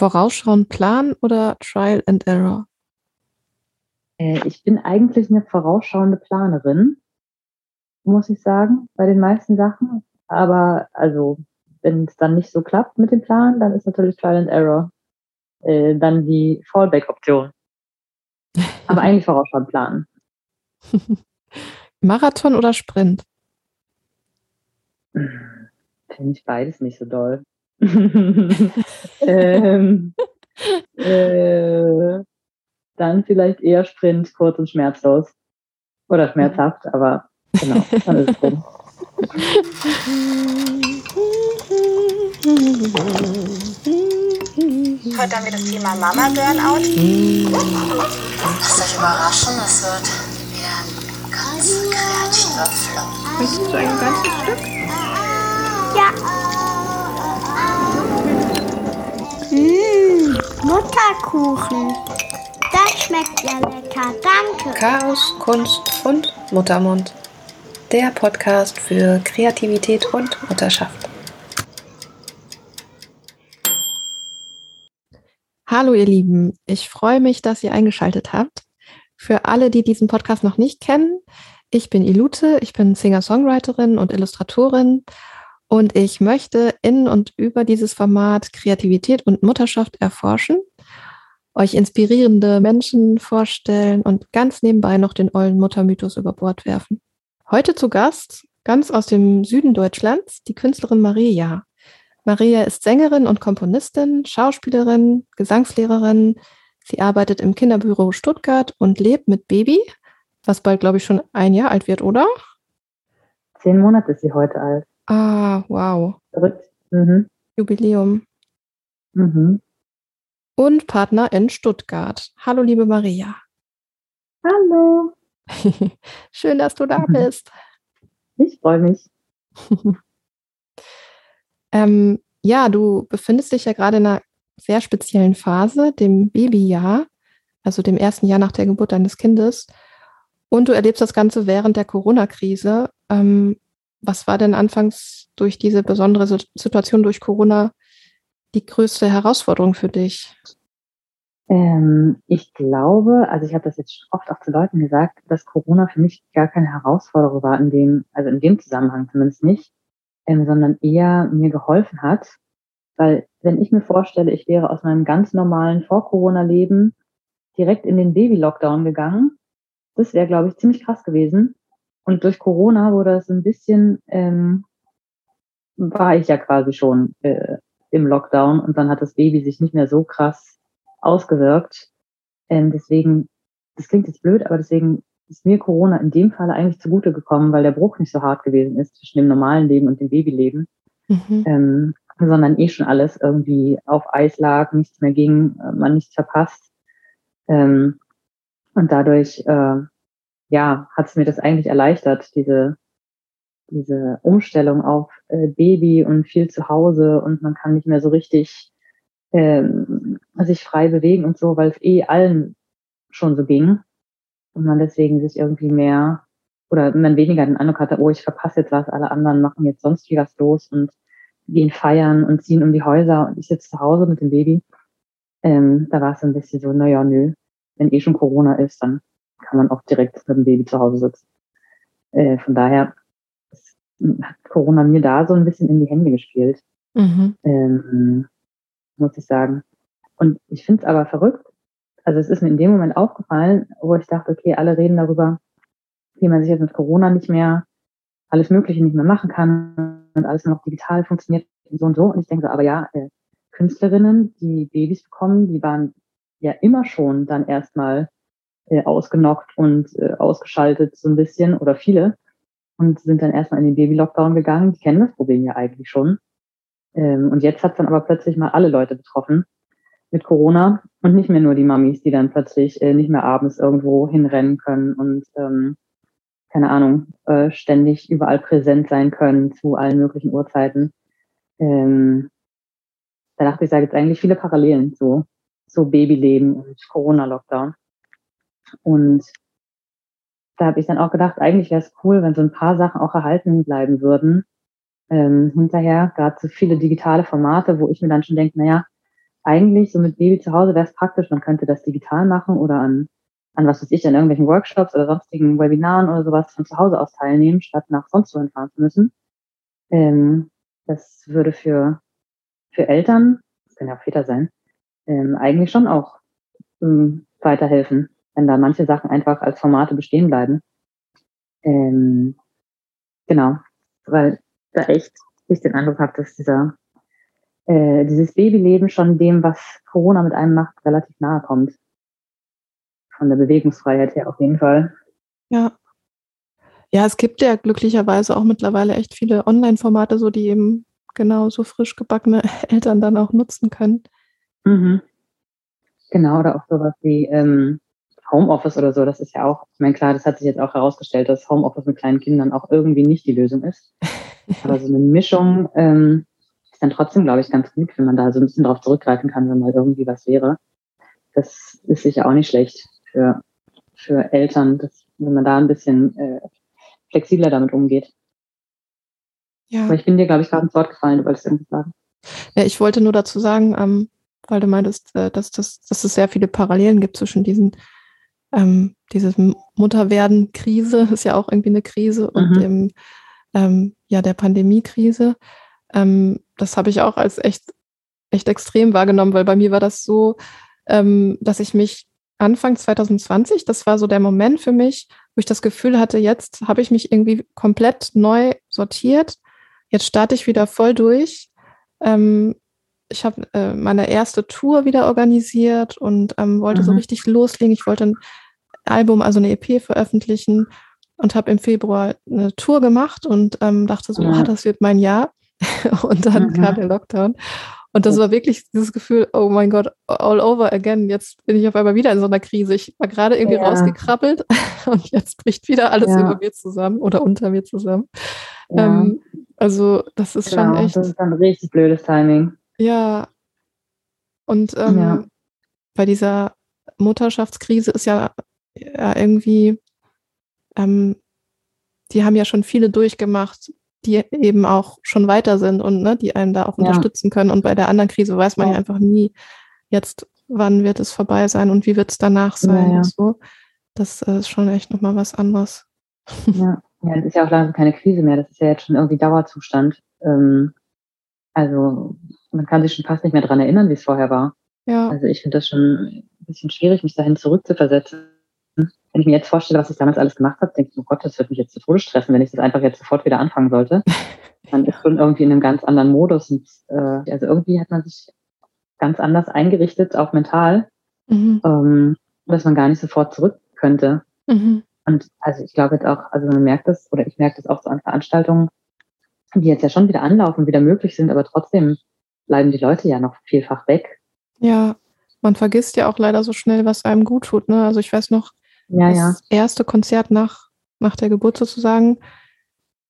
Vorausschauen, Plan oder Trial and Error? Äh, ich bin eigentlich eine vorausschauende Planerin, muss ich sagen, bei den meisten Sachen. Aber also, wenn es dann nicht so klappt mit dem Plan, dann ist natürlich Trial and Error äh, dann die Fallback-Option. Aber eigentlich vorausschauend planen. Marathon oder Sprint? Finde ich beides nicht so doll. ähm, äh, dann vielleicht eher Sprint, kurz und schmerzlos. Oder schmerzhaft, aber genau, dann ist es rum. Heute haben wir das Thema Mama Burnout. Lasst euch überraschen, es wird wieder ein ganz kreativer Flow. Möchtest du ein ganzes Stück? Ja. Mmh, Mutterkuchen. Das schmeckt ja lecker, danke. Chaos, Kunst und Muttermund. Der Podcast für Kreativität und Mutterschaft. Hallo ihr Lieben, ich freue mich, dass ihr eingeschaltet habt. Für alle, die diesen Podcast noch nicht kennen, ich bin Ilute, ich bin Singer-Songwriterin und Illustratorin und ich möchte in und über dieses Format Kreativität und Mutterschaft erforschen euch inspirierende Menschen vorstellen und ganz nebenbei noch den ollen Muttermythos über Bord werfen. Heute zu Gast, ganz aus dem Süden Deutschlands, die Künstlerin Maria. Maria ist Sängerin und Komponistin, Schauspielerin, Gesangslehrerin. Sie arbeitet im Kinderbüro Stuttgart und lebt mit Baby, was bald, glaube ich, schon ein Jahr alt wird, oder? Zehn Monate ist sie heute alt. Ah, wow. Verrückt. Mhm. Jubiläum. Mhm und Partner in Stuttgart. Hallo, liebe Maria. Hallo. Schön, dass du da bist. Ich freue mich. ähm, ja, du befindest dich ja gerade in einer sehr speziellen Phase, dem Babyjahr, also dem ersten Jahr nach der Geburt deines Kindes. Und du erlebst das Ganze während der Corona-Krise. Ähm, was war denn anfangs durch diese besondere Situation durch Corona die größte Herausforderung für dich? Ähm, ich glaube, also ich habe das jetzt oft auch zu Leuten gesagt, dass Corona für mich gar keine Herausforderung war in dem, also in dem Zusammenhang zumindest nicht, ähm, sondern eher mir geholfen hat. Weil wenn ich mir vorstelle, ich wäre aus meinem ganz normalen Vor-Corona-Leben direkt in den Baby-Lockdown gegangen, das wäre, glaube ich, ziemlich krass gewesen. Und durch Corona wurde es ein bisschen, ähm, war ich ja quasi schon äh, im Lockdown und dann hat das Baby sich nicht mehr so krass ausgewirkt. Ähm, deswegen, das klingt jetzt blöd, aber deswegen ist mir Corona in dem Fall eigentlich zugute gekommen, weil der Bruch nicht so hart gewesen ist zwischen dem normalen Leben und dem Babyleben, mhm. ähm, sondern eh schon alles irgendwie auf Eis lag, nichts mehr ging, äh, man nichts verpasst. Ähm, und dadurch, äh, ja, hat es mir das eigentlich erleichtert, diese diese Umstellung auf äh, Baby und viel zu Hause und man kann nicht mehr so richtig ähm, sich frei bewegen und so, weil es eh allen schon so ging und man deswegen sich irgendwie mehr oder man weniger den Eindruck hatte, oh, ich verpasse jetzt was, alle anderen machen jetzt sonst wie was los und gehen feiern und ziehen um die Häuser und ich sitze zu Hause mit dem Baby. Ähm, da war es ein bisschen so, naja, nö, wenn eh schon Corona ist, dann kann man auch direkt mit dem Baby zu Hause sitzen. Äh, von daher hat Corona mir da so ein bisschen in die Hände gespielt, mhm. ähm, muss ich sagen. Und ich finde es aber verrückt. Also es ist mir in dem Moment aufgefallen, wo ich dachte, okay, alle reden darüber, wie man sich jetzt mit Corona nicht mehr alles Mögliche nicht mehr machen kann und alles nur noch digital funktioniert und so und so. Und ich denke so, aber ja, äh, Künstlerinnen, die Babys bekommen, die waren ja immer schon dann erstmal äh, ausgenockt und äh, ausgeschaltet so ein bisschen oder viele und sind dann erstmal in den Baby-Lockdown gegangen. Die kennen das Problem ja eigentlich schon. Ähm, und jetzt hat dann aber plötzlich mal alle Leute betroffen mit Corona und nicht mehr nur die Mamis, die dann plötzlich äh, nicht mehr abends irgendwo hinrennen können und ähm, keine Ahnung, äh, ständig überall präsent sein können zu allen möglichen Uhrzeiten. Ähm, da dachte ich, da gibt es eigentlich viele Parallelen zu, zu Babyleben und Corona-Lockdown. Und da habe ich dann auch gedacht, eigentlich wäre es cool, wenn so ein paar Sachen auch erhalten bleiben würden. Ähm, hinterher, gerade so viele digitale Formate, wo ich mir dann schon denke, naja, eigentlich so mit Baby zu Hause wäre es praktisch, man könnte das digital machen oder an, an was weiß ich, an irgendwelchen Workshops oder sonstigen Webinaren oder sowas von zu Hause aus teilnehmen, statt nach sonst wohin fahren zu müssen. Ähm, das würde für, für Eltern, das können ja auch Väter sein, ähm, eigentlich schon auch ähm, weiterhelfen, wenn da manche Sachen einfach als Formate bestehen bleiben. Ähm, genau, weil da echt ich den Eindruck habe, dass dieser äh, dieses Babyleben schon dem, was Corona mit einem macht, relativ nahe kommt. Von der Bewegungsfreiheit her auf jeden Fall. Ja. Ja, es gibt ja glücklicherweise auch mittlerweile echt viele Online-Formate, so die eben genau so frisch gebackene Eltern dann auch nutzen können. Mhm. Genau, oder auch sowas wie ähm, Homeoffice oder so, das ist ja auch, ich meine, klar, das hat sich jetzt auch herausgestellt, dass Homeoffice mit kleinen Kindern auch irgendwie nicht die Lösung ist. Aber so eine Mischung ähm, ist dann trotzdem, glaube ich, ganz gut, wenn man da so ein bisschen drauf zurückgreifen kann, wenn mal irgendwie was wäre. Das ist sicher auch nicht schlecht für, für Eltern, dass, wenn man da ein bisschen äh, flexibler damit umgeht. Ja. Aber ich bin dir, glaube ich, gerade ins Wort gefallen, du wolltest irgendwas sagen. Ja, ich wollte nur dazu sagen, ähm, weil du meintest, äh, dass, dass, dass es sehr viele Parallelen gibt zwischen diesen ähm, dieses Mutterwerden-Krise ist ja auch irgendwie eine Krise und Mhm. dem, ähm, ja, der Pandemie-Krise. Ähm, das habe ich auch als echt, echt extrem wahrgenommen, weil bei mir war das so, ähm, dass ich mich Anfang 2020, das war so der Moment für mich, wo ich das Gefühl hatte, jetzt habe ich mich irgendwie komplett neu sortiert. Jetzt starte ich wieder voll durch. Ähm, ich habe äh, meine erste Tour wieder organisiert und ähm, wollte so Mhm. richtig loslegen. Ich wollte ein Album, also eine EP veröffentlichen und habe im Februar eine Tour gemacht und ähm, dachte so, Ja. ah, das wird mein Jahr. und dann Mhm. kam der Lockdown. Und das war wirklich dieses Gefühl, oh mein Gott, all over again. Jetzt bin ich auf einmal wieder in so einer Krise. Ich war gerade irgendwie Ja. rausgekrabbelt und jetzt bricht wieder alles Ja. über mir zusammen oder unter mir zusammen. Ja, Ähm, also das ist genau, schon echt. das ist dann richtig blödes Timing. Ja. Und ähm, Ja. bei dieser Mutterschaftskrise ist ja, ja irgendwie, ähm, die haben ja schon viele durchgemacht, die eben auch schon weiter sind und ne, die einen da auch Ja. unterstützen können. Und bei der anderen Krise weiß man ja einfach nie, jetzt, wann wird es vorbei sein und wie wird es danach sein und so. Das äh, ist schon echt nochmal was anderes. Ja. ja, das ist ja auch langsam keine Krise mehr. Das ist ja jetzt schon irgendwie Dauerzustand. Ähm, also man kann sich schon fast nicht mehr dran erinnern, wie es vorher war. Ja, Also ich finde das schon ein bisschen schwierig, mich dahin zurückzuversetzen. Wenn ich mir jetzt vorstelle, was ich damals alles gemacht habe, denke ich, oh Gott, das wird mich jetzt zu Tode stressen, wenn ich das einfach jetzt sofort wieder anfangen sollte. Man ist schon irgendwie in einem ganz anderen Modus. Und, äh, also irgendwie hat man sich ganz anders eingerichtet, auch mental, mhm. ähm, dass man gar nicht sofort zurück könnte. Mhm. Und also ich glaube jetzt auch, also man merkt das, oder ich merke das auch so an Veranstaltungen, die jetzt ja schon wieder anlaufen, wieder möglich sind, aber trotzdem bleiben die Leute ja noch vielfach weg. ja. Man vergisst ja auch leider so schnell, was einem gut tut. Ne? Also ich weiß noch, Ja, das ja. erste Konzert nach, nach der Geburt sozusagen.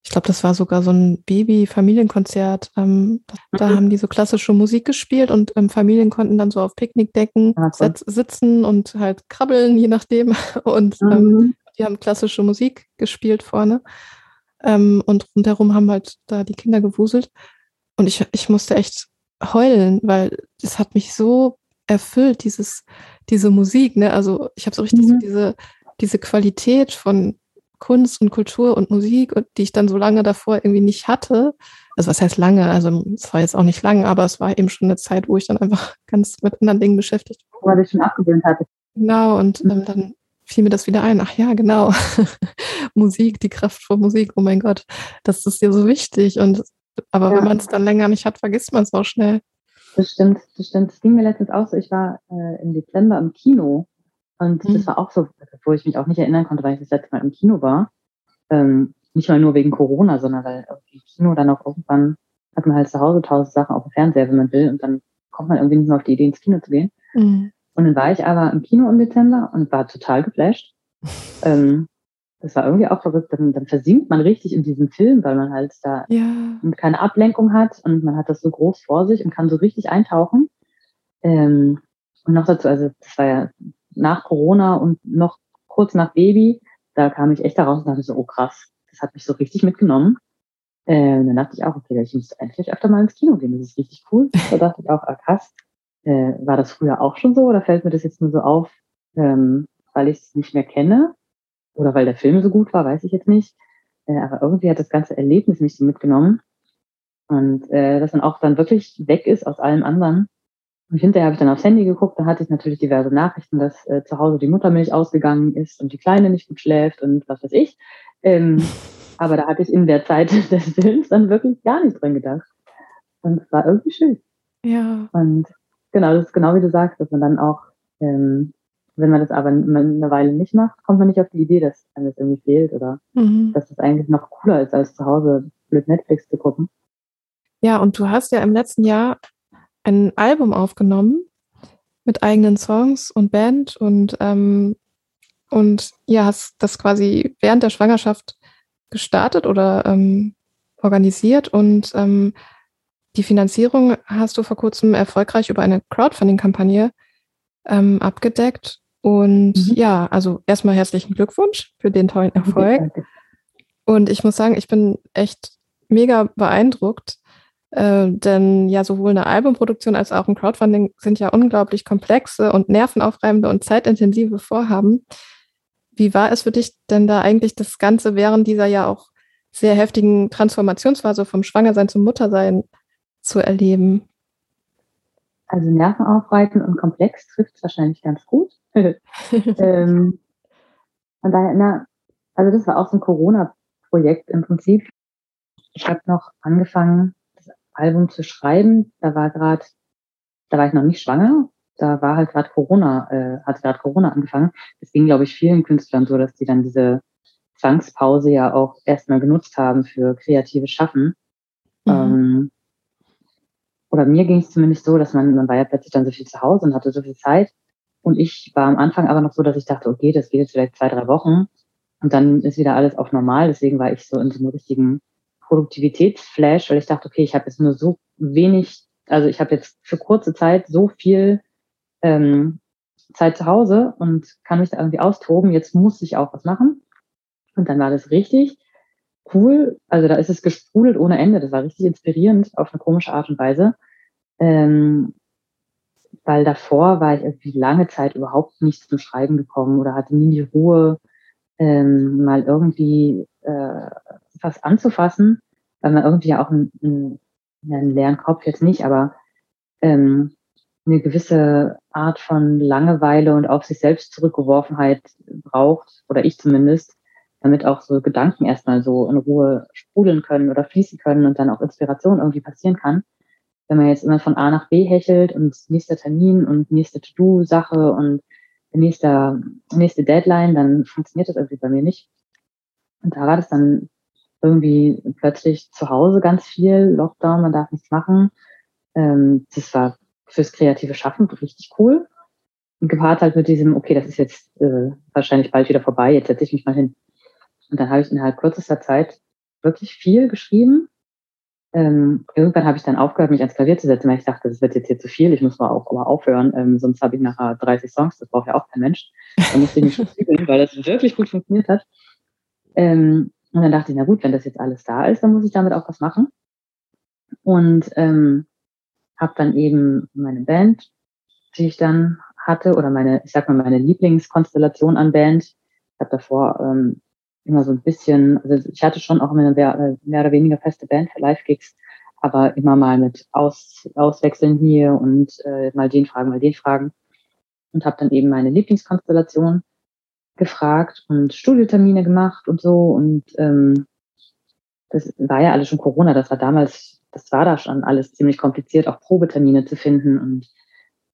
Ich glaube, das war sogar so ein Baby-Familienkonzert. Ähm, da Mhm. haben die so klassische Musik gespielt und ähm, Familien konnten dann so auf Picknickdecken Ah, setz- sitzen und halt krabbeln, je nachdem. Und ähm, Mhm. die haben klassische Musik gespielt vorne. Ähm, und rundherum haben halt da die Kinder gewuselt. Und ich, ich musste echt heulen, weil es hat mich so erfüllt, dieses, diese Musik. Ne? Also ich habe so richtig so Mhm. diese, diese Qualität von Kunst und Kultur und Musik, und die ich dann so lange davor irgendwie nicht hatte. Also was heißt lange? Also es war jetzt auch nicht lang, aber es war eben schon eine Zeit, wo ich dann einfach ganz mit anderen Dingen beschäftigt war. Man sich schon abgewöhnt hatte. Genau, und Mhm. ähm, dann fiel mir das wieder ein. Ach ja, genau. Musik, die Kraft von Musik. Oh mein Gott, das ist dir so wichtig. Und aber Ja. wenn man es dann länger nicht hat, vergisst man es auch schnell. Das stimmt, das stimmt. Das ging mir letztens auch so. Ich war äh, im Dezember im Kino und Mhm. das war auch so, wo ich mich auch nicht erinnern konnte, weil ich das letzte Mal im Kino war. Ähm, nicht mal nur wegen Corona, sondern weil irgendwie Kino dann auch irgendwann hat man halt zu Hause tausend Sachen auf dem Fernseher, wenn man will, und dann kommt man irgendwie nicht mehr auf die Idee, ins Kino zu gehen. Mhm. Und dann war ich aber im Kino im Dezember und war total geflasht. ähm, das war irgendwie auch verrückt. Dann, dann versinkt man richtig in diesem Film, weil man halt da Ja. keine Ablenkung hat und man hat das so groß vor sich und kann so richtig eintauchen. Ähm, und noch dazu, also das war ja nach Corona und noch kurz nach Baby, da kam ich echt daraus und dachte so, oh krass, das hat mich so richtig mitgenommen. Ähm, dann dachte ich auch, okay, ich müsste endlich öfter mal ins Kino gehen, das ist richtig cool. Da dachte ich auch, ah, krass, Äh, war das früher auch schon so oder fällt mir das jetzt nur so auf, ähm, weil ich es nicht mehr kenne oder weil der Film so gut war, weiß ich jetzt nicht. Äh, aber irgendwie hat das ganze Erlebnis mich so mitgenommen und äh, das dann auch dann wirklich weg ist aus allem anderen. Und hinterher habe ich dann aufs Handy geguckt, da hatte ich natürlich diverse Nachrichten, dass äh, zu Hause die Muttermilch ausgegangen ist und die Kleine nicht gut schläft und was weiß ich. Ähm, aber da hatte ich in der Zeit des Films dann wirklich gar nicht dran gedacht. Und es war irgendwie schön. Ja. Und genau, das ist genau wie du sagst, dass man dann auch, ähm, wenn man das aber eine Weile nicht macht, kommt man nicht auf die Idee, dass einem das irgendwie fehlt oder Mhm. dass es eigentlich noch cooler ist, als zu Hause blöd Netflix zu gucken. Ja, und du hast ja im letzten Jahr ein Album aufgenommen mit eigenen Songs und Band und, ähm, und ja, hast das quasi während der Schwangerschaft gestartet oder ähm, organisiert und ähm, die Finanzierung hast du vor kurzem erfolgreich über eine Crowdfunding-Kampagne ähm, abgedeckt. Und Mhm. ja, also erstmal herzlichen Glückwunsch für den tollen Erfolg. Danke. Und ich muss sagen, ich bin echt mega beeindruckt, äh, denn ja, sowohl eine Albumproduktion als auch ein Crowdfunding sind ja unglaublich komplexe und nervenaufreibende und zeitintensive Vorhaben. Wie war es für dich denn da eigentlich das Ganze während dieser ja auch sehr heftigen Transformationsphase vom Schwangersein zum Muttersein zu erleben? Also nervenaufreibend und komplex trifft es wahrscheinlich ganz gut. ähm, von daher, na, also das war auch so ein Corona-Projekt im Prinzip. Ich habe noch angefangen, das Album zu schreiben. Da war gerade, da war ich noch nicht schwanger. Da war halt gerade Corona, äh, hat gerade Corona angefangen. Es ging, glaube ich, vielen Künstlern so, dass die dann diese Zwangspause ja auch erstmal genutzt haben für kreatives Schaffen. Mhm. Ähm, oder mir ging es zumindest so, dass man, man war ja plötzlich dann so viel zu Hause und hatte so viel Zeit. Und ich war am Anfang aber noch so, dass ich dachte, okay, das geht jetzt vielleicht zwei, drei Wochen. Und dann ist wieder alles auf normal. Deswegen war ich so in so einem richtigen Produktivitätsflash, weil ich dachte, okay, ich habe jetzt nur so wenig, also ich habe jetzt für kurze Zeit so viel ähm, Zeit zu Hause und kann mich da irgendwie austoben. Jetzt muss ich auch was machen. Und dann war das richtig cool. Also da ist es gesprudelt ohne Ende. Das war richtig inspirierend auf eine komische Art und Weise. Ähm, weil davor war ich irgendwie lange Zeit überhaupt nicht zum Schreiben gekommen oder hatte nie die Ruhe, ähm, mal irgendwie äh, was anzufassen, weil man irgendwie ja auch einen, einen, leeren Kopf jetzt nicht, aber ähm, eine gewisse Art von Langeweile und auf sich selbst Zurückgeworfenheit braucht, oder ich zumindest, damit auch so Gedanken erstmal so in Ruhe sprudeln können oder fließen können und dann auch Inspiration irgendwie passieren kann. Wenn man jetzt immer von A nach B hechelt und nächster Termin und nächste To-Do-Sache und nächster, nächste Deadline, dann funktioniert das irgendwie bei mir nicht. Und da war das dann irgendwie plötzlich zu Hause ganz viel, Lockdown, man darf nichts machen. Ähm, das war fürs kreative Schaffen richtig cool. Und gepaart halt mit diesem, okay, das ist jetzt äh, wahrscheinlich bald wieder vorbei, jetzt setze ich mich mal hin. Und dann habe ich innerhalb kürzester Zeit wirklich viel geschrieben. Ähm, irgendwann habe ich dann aufgehört, mich ans Klavier zu setzen, weil ich dachte, das wird jetzt hier zu viel, ich muss mal auch mal aufhören, ähm, sonst habe ich nachher 30 Songs, das braucht ja auch kein Mensch. Da musste ich mich schon zügeln, weil das wirklich gut funktioniert hat. Ähm, und dann dachte ich, na gut, wenn das jetzt alles da ist, dann muss ich damit auch was machen. Und ähm, habe dann eben meine Band, die ich dann hatte, oder meine, ich sag mal, meine Lieblingskonstellation an Band. Ich habe davor ähm, immer so ein bisschen, also ich hatte schon auch eine mehr, mehr oder weniger feste Band für Live-Gigs, aber immer mal mit Aus, Auswechseln hier und äh, mal den fragen, mal den fragen. Und habe dann eben meine Lieblingskonstellation gefragt und Studiotermine gemacht und so. Und ähm, das war ja alles schon Corona, das war damals, das war da schon alles ziemlich kompliziert, auch Probetermine zu finden. Und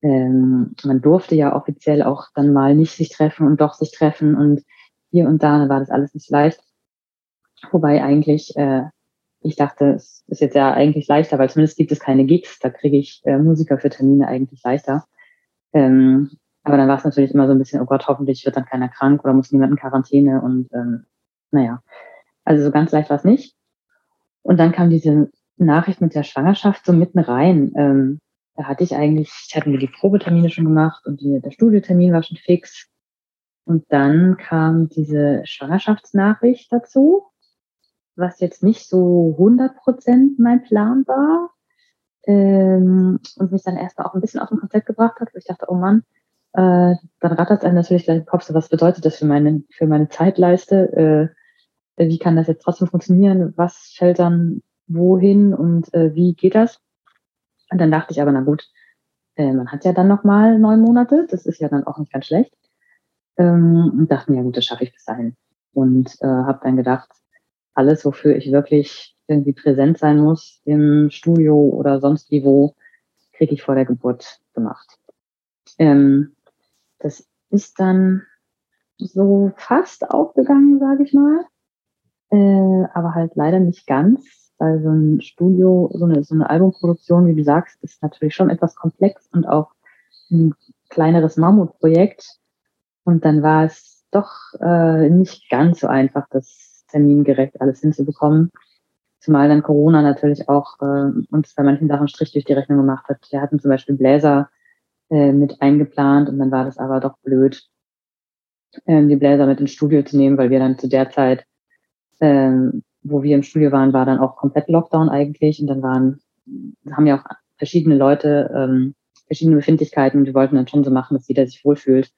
ähm, man durfte ja offiziell auch dann mal nicht sich treffen und doch sich treffen und hier und da war das alles nicht leicht. Wobei eigentlich, äh, ich dachte, es ist jetzt ja eigentlich leichter, weil zumindest gibt es keine Gigs, da kriege ich äh, Musiker für Termine eigentlich leichter. Ähm, aber dann war es natürlich immer so ein bisschen, oh Gott, hoffentlich wird dann keiner krank oder muss niemand in Quarantäne und ähm, naja, also so ganz leicht war es nicht. Und dann kam diese Nachricht mit der Schwangerschaft so mitten rein. Ähm, da hatte ich eigentlich, ich hatte mir die Probetermine schon gemacht und die, der Studiotermin war schon fix. Und dann kam diese Schwangerschaftsnachricht dazu, was jetzt nicht so 100 Prozent mein Plan war. ähm, und mich dann erstmal auch ein bisschen aus dem Konzept gebracht hat, wo ich dachte, oh Mann, äh, dann rattert es einem natürlich gleich im Kopf, so was bedeutet das für meine, für meine Zeitleiste? Äh, wie kann das jetzt trotzdem funktionieren? Was fällt dann wohin und äh, wie geht das? Und dann dachte ich aber, na gut, äh, man hat ja dann nochmal neun Monate, das ist ja dann auch nicht ganz schlecht. Ähm, und dachte mir, ja gut, das schaffe ich bis dahin. Und äh, habe dann gedacht, alles, wofür ich wirklich irgendwie präsent sein muss im Studio oder sonst wie wo, kriege ich vor der Geburt gemacht. Ähm, das ist dann so fast aufgegangen, sage ich mal, äh, aber halt leider nicht ganz, weil so ein Studio, so eine, so eine Albumproduktion, wie du sagst, ist natürlich schon etwas komplex und auch ein kleineres Mammutprojekt. Und dann war es doch äh, nicht ganz so einfach, das termingerecht alles hinzubekommen. Zumal dann Corona natürlich auch äh, uns bei manchen Sachen Strich durch die Rechnung gemacht hat. Wir hatten zum Beispiel Bläser äh, mit eingeplant und dann war das aber doch blöd, äh, die Bläser mit ins Studio zu nehmen, weil wir dann zu der Zeit, äh, wo wir im Studio waren, war dann auch komplett Lockdown eigentlich und dann waren, haben ja auch verschiedene Leute ähm, verschiedene Befindlichkeiten und wir wollten dann schon so machen, dass jeder sich wohlfühlt.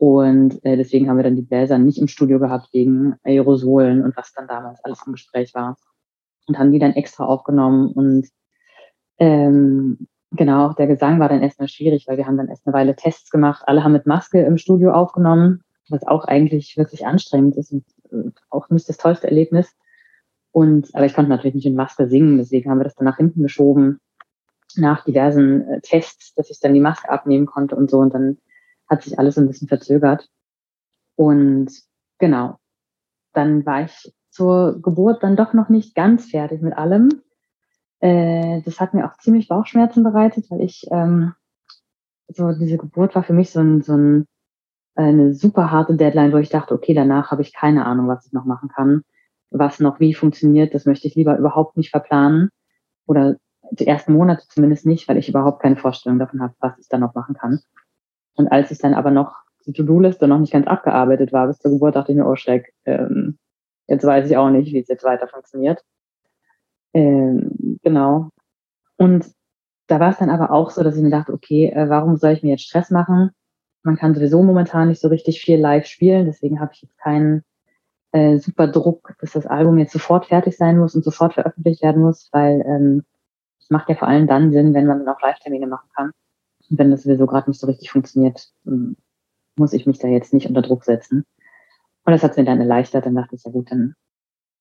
Und äh, deswegen haben wir dann die Bläser nicht im Studio gehabt wegen Aerosolen und was dann damals alles im Gespräch war. Und haben die dann extra aufgenommen und ähm, Genau, auch der Gesang war dann erstmal schwierig, weil wir haben dann erst eine Weile Tests gemacht. Alle haben mit Maske im Studio aufgenommen, was auch eigentlich wirklich anstrengend ist und äh, auch nicht das tollste Erlebnis. Und, aber ich konnte natürlich nicht in Maske singen, deswegen haben wir das dann nach hinten geschoben, nach diversen äh, Tests, dass ich dann die Maske abnehmen konnte und so. Und dann hat sich alles ein bisschen verzögert. Und genau, dann war ich zur Geburt dann doch noch nicht ganz fertig mit allem. Äh, das hat mir auch ziemlich Bauchschmerzen bereitet, weil ich ähm, so diese Geburt war für mich so, ein, so ein, eine super harte Deadline, wo ich dachte, okay, danach habe ich keine Ahnung, was ich noch machen kann, was noch wie funktioniert. Das möchte ich lieber überhaupt nicht verplanen oder die ersten Monate zumindest nicht, weil ich überhaupt keine Vorstellung davon habe, was ich dann noch machen kann. Und als ich dann aber noch die To-Do-Liste noch nicht ganz abgearbeitet war bis zur Geburt, dachte ich mir, oh Schreck, ähm, jetzt weiß ich auch nicht, wie es jetzt weiter funktioniert. Ähm, genau. Und da war es dann aber auch so, dass ich mir dachte, okay, äh, warum soll ich mir jetzt Stress machen? Man kann sowieso momentan nicht so richtig viel live spielen, deswegen habe ich jetzt keinen äh, super Druck, dass das Album jetzt sofort fertig sein muss und sofort veröffentlicht werden muss, weil ähm, es macht ja vor allem dann Sinn, wenn man auch Live-Termine machen kann. Wenn das sowieso gerade nicht so richtig funktioniert, ähm, muss ich mich da jetzt nicht unter Druck setzen. Und das hat mir dann erleichtert, dann dachte ich, ja gut, dann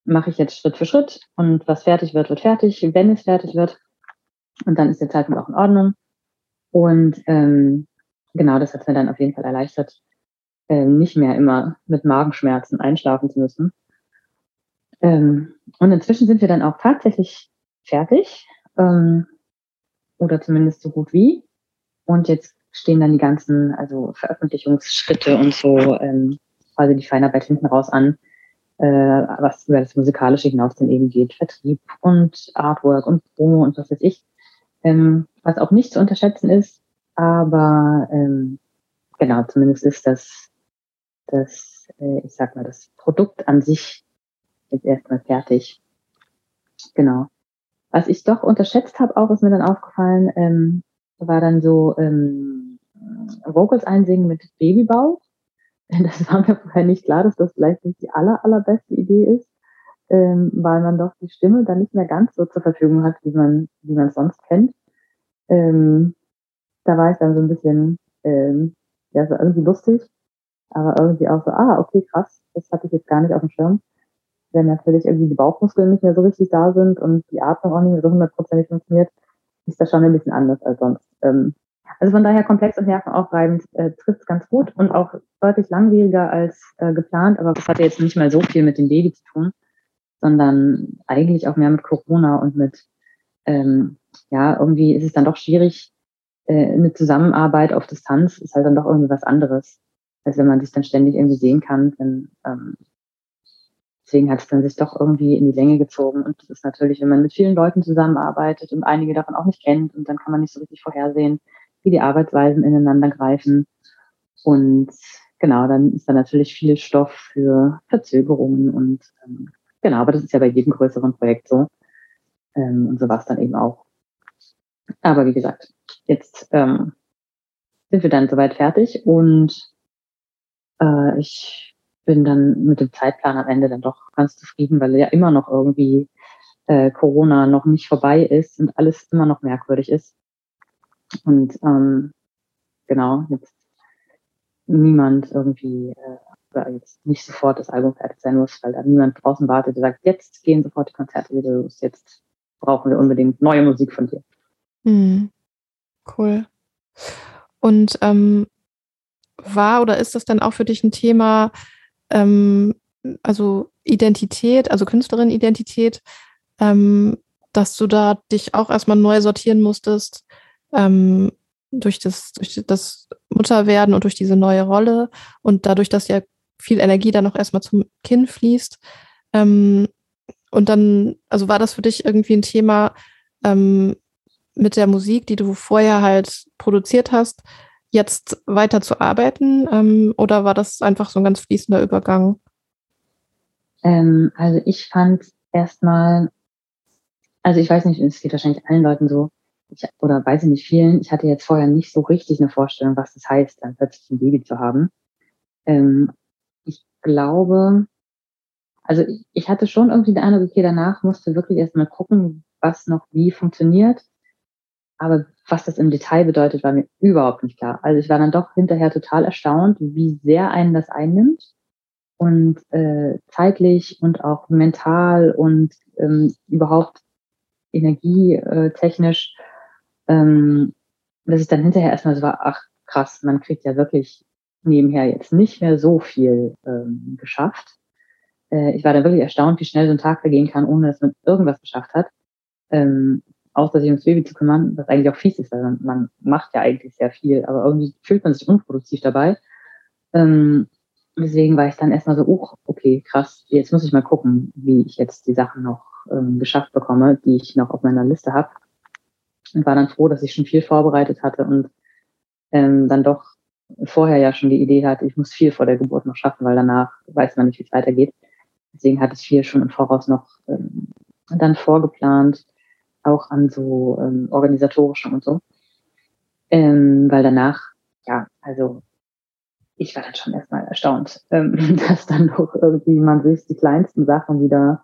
mache ich jetzt Schritt für Schritt und was fertig wird, wird fertig, wenn es fertig wird. Und dann ist der Zeitpunkt auch in Ordnung. Und ähm, genau, das hat mir dann auf jeden Fall erleichtert, ähm, nicht mehr immer mit Magenschmerzen einschlafen zu müssen. Ähm, und inzwischen sind wir dann auch tatsächlich fertig ähm, oder zumindest so gut wie. Und jetzt stehen dann die ganzen also Veröffentlichungsschritte und so ähm, quasi die Feinarbeit hinten raus an, äh, was über das Musikalische hinaus dann eben geht, Vertrieb und Artwork und Promo und was weiß ich. Ähm, was auch nicht zu unterschätzen ist, aber ähm, genau, zumindest ist das, das äh, ich sag mal, das Produkt an sich jetzt erstmal fertig. Genau. Was ich doch unterschätzt habe, auch ist mir dann aufgefallen, ähm, war dann so ähm, Vocals einsingen mit Babybauch. Das war mir vorher nicht klar, dass das vielleicht nicht die aller, allerbeste Idee ist, ähm, weil man doch die Stimme dann nicht mehr ganz so zur Verfügung hat, wie man, wie man es sonst kennt. Ähm, da war ich dann so ein bisschen, ähm, ja, so irgendwie lustig, aber irgendwie auch so, ah, okay, krass, das hatte ich jetzt gar nicht auf dem Schirm. Wenn natürlich irgendwie die Bauchmuskeln nicht mehr so richtig da sind und die Atmung auch nicht mehr so hundertprozentig funktioniert, ist das schon ein bisschen anders als sonst. Ähm, also von daher komplex und nervenaufreibend äh, trifft es ganz gut und auch deutlich langwieriger als äh, geplant, aber das hatte jetzt nicht mal so viel mit dem Baby zu tun, sondern eigentlich auch mehr mit Corona und mit, ähm, ja, irgendwie ist es dann doch schwierig, äh, eine Zusammenarbeit auf Distanz ist halt dann doch irgendwie was anderes, als wenn man sich dann ständig irgendwie sehen kann. Wenn, ähm, deswegen hat es dann sich doch irgendwie in die Länge gezogen. Und das ist natürlich, wenn man mit vielen Leuten zusammenarbeitet und einige davon auch nicht kennt und dann kann man nicht so richtig vorhersehen, wie die Arbeitsweisen ineinander greifen. Und genau, dann ist da natürlich viel Stoff für Verzögerungen und ähm, genau, aber das ist ja bei jedem größeren Projekt so. Ähm, und so war es dann eben auch. Aber wie gesagt, jetzt ähm, sind wir dann soweit fertig und äh, ich bin dann mit dem Zeitplan am Ende dann doch ganz zufrieden, weil ja immer noch irgendwie äh, Corona noch nicht vorbei ist und alles immer noch merkwürdig ist. Und ähm, genau, jetzt niemand irgendwie äh, oder jetzt nicht sofort das Album fertig sein muss, weil da niemand draußen wartet und sagt, jetzt gehen sofort die Konzerte wieder los, jetzt brauchen wir unbedingt neue Musik von dir. Hm. Cool. Und ähm, war oder ist das dann auch für dich ein Thema, ähm, also Identität, also Künstlerin-Identität, ähm, dass du da dich auch erstmal neu sortieren musstest ähm, durch, das, durch das Mutterwerden und durch diese neue Rolle und dadurch, dass ja viel Energie dann auch erstmal zum Kind fließt. Ähm, und dann, also war das für dich irgendwie ein Thema ähm, mit der Musik, die du vorher halt produziert hast, jetzt weiter zu arbeiten? Ähm, oder war das einfach so ein ganz fließender Übergang? Ähm, also ich fand erstmal, also ich weiß nicht, es geht wahrscheinlich allen Leuten so, ich, oder weiß ich nicht vielen, ich hatte jetzt vorher nicht so richtig eine Vorstellung, was das heißt, dann plötzlich ein Baby zu haben. Ähm, ich glaube, also ich, ich hatte schon irgendwie den Eindruck, okay, danach musste wirklich erstmal gucken, was noch wie funktioniert. Aber was das im Detail bedeutet, war mir überhaupt nicht klar. Also ich war dann doch hinterher total erstaunt, wie sehr einen das einnimmt und äh, zeitlich und auch mental und ähm, überhaupt energietechnisch, ähm, dass ich dann hinterher erstmal so war, ach krass, man kriegt ja wirklich nebenher jetzt nicht mehr so viel ähm, geschafft. Äh, ich war dann wirklich erstaunt, wie schnell so ein Tag vergehen kann, ohne dass man irgendwas geschafft hat. Ähm, außer sich ums Baby zu kümmern, was eigentlich auch fies ist, weil man, man macht ja eigentlich sehr viel, aber irgendwie fühlt man sich unproduktiv dabei. Ähm, deswegen war ich dann erstmal so, oh, okay, krass, jetzt muss ich mal gucken, wie ich jetzt die Sachen noch ähm, geschafft bekomme, die ich noch auf meiner Liste habe. Und war dann froh, dass ich schon viel vorbereitet hatte und ähm, dann doch vorher ja schon die Idee hatte, ich muss viel vor der Geburt noch schaffen, weil danach weiß man nicht, wie es weitergeht. Deswegen hatte ich viel schon im Voraus noch ähm, dann vorgeplant auch an so ähm, organisatorischen und so. Ähm, weil danach, ja, also ich war dann schon erstmal erstaunt, ähm, dass dann doch irgendwie man sich die kleinsten Sachen wieder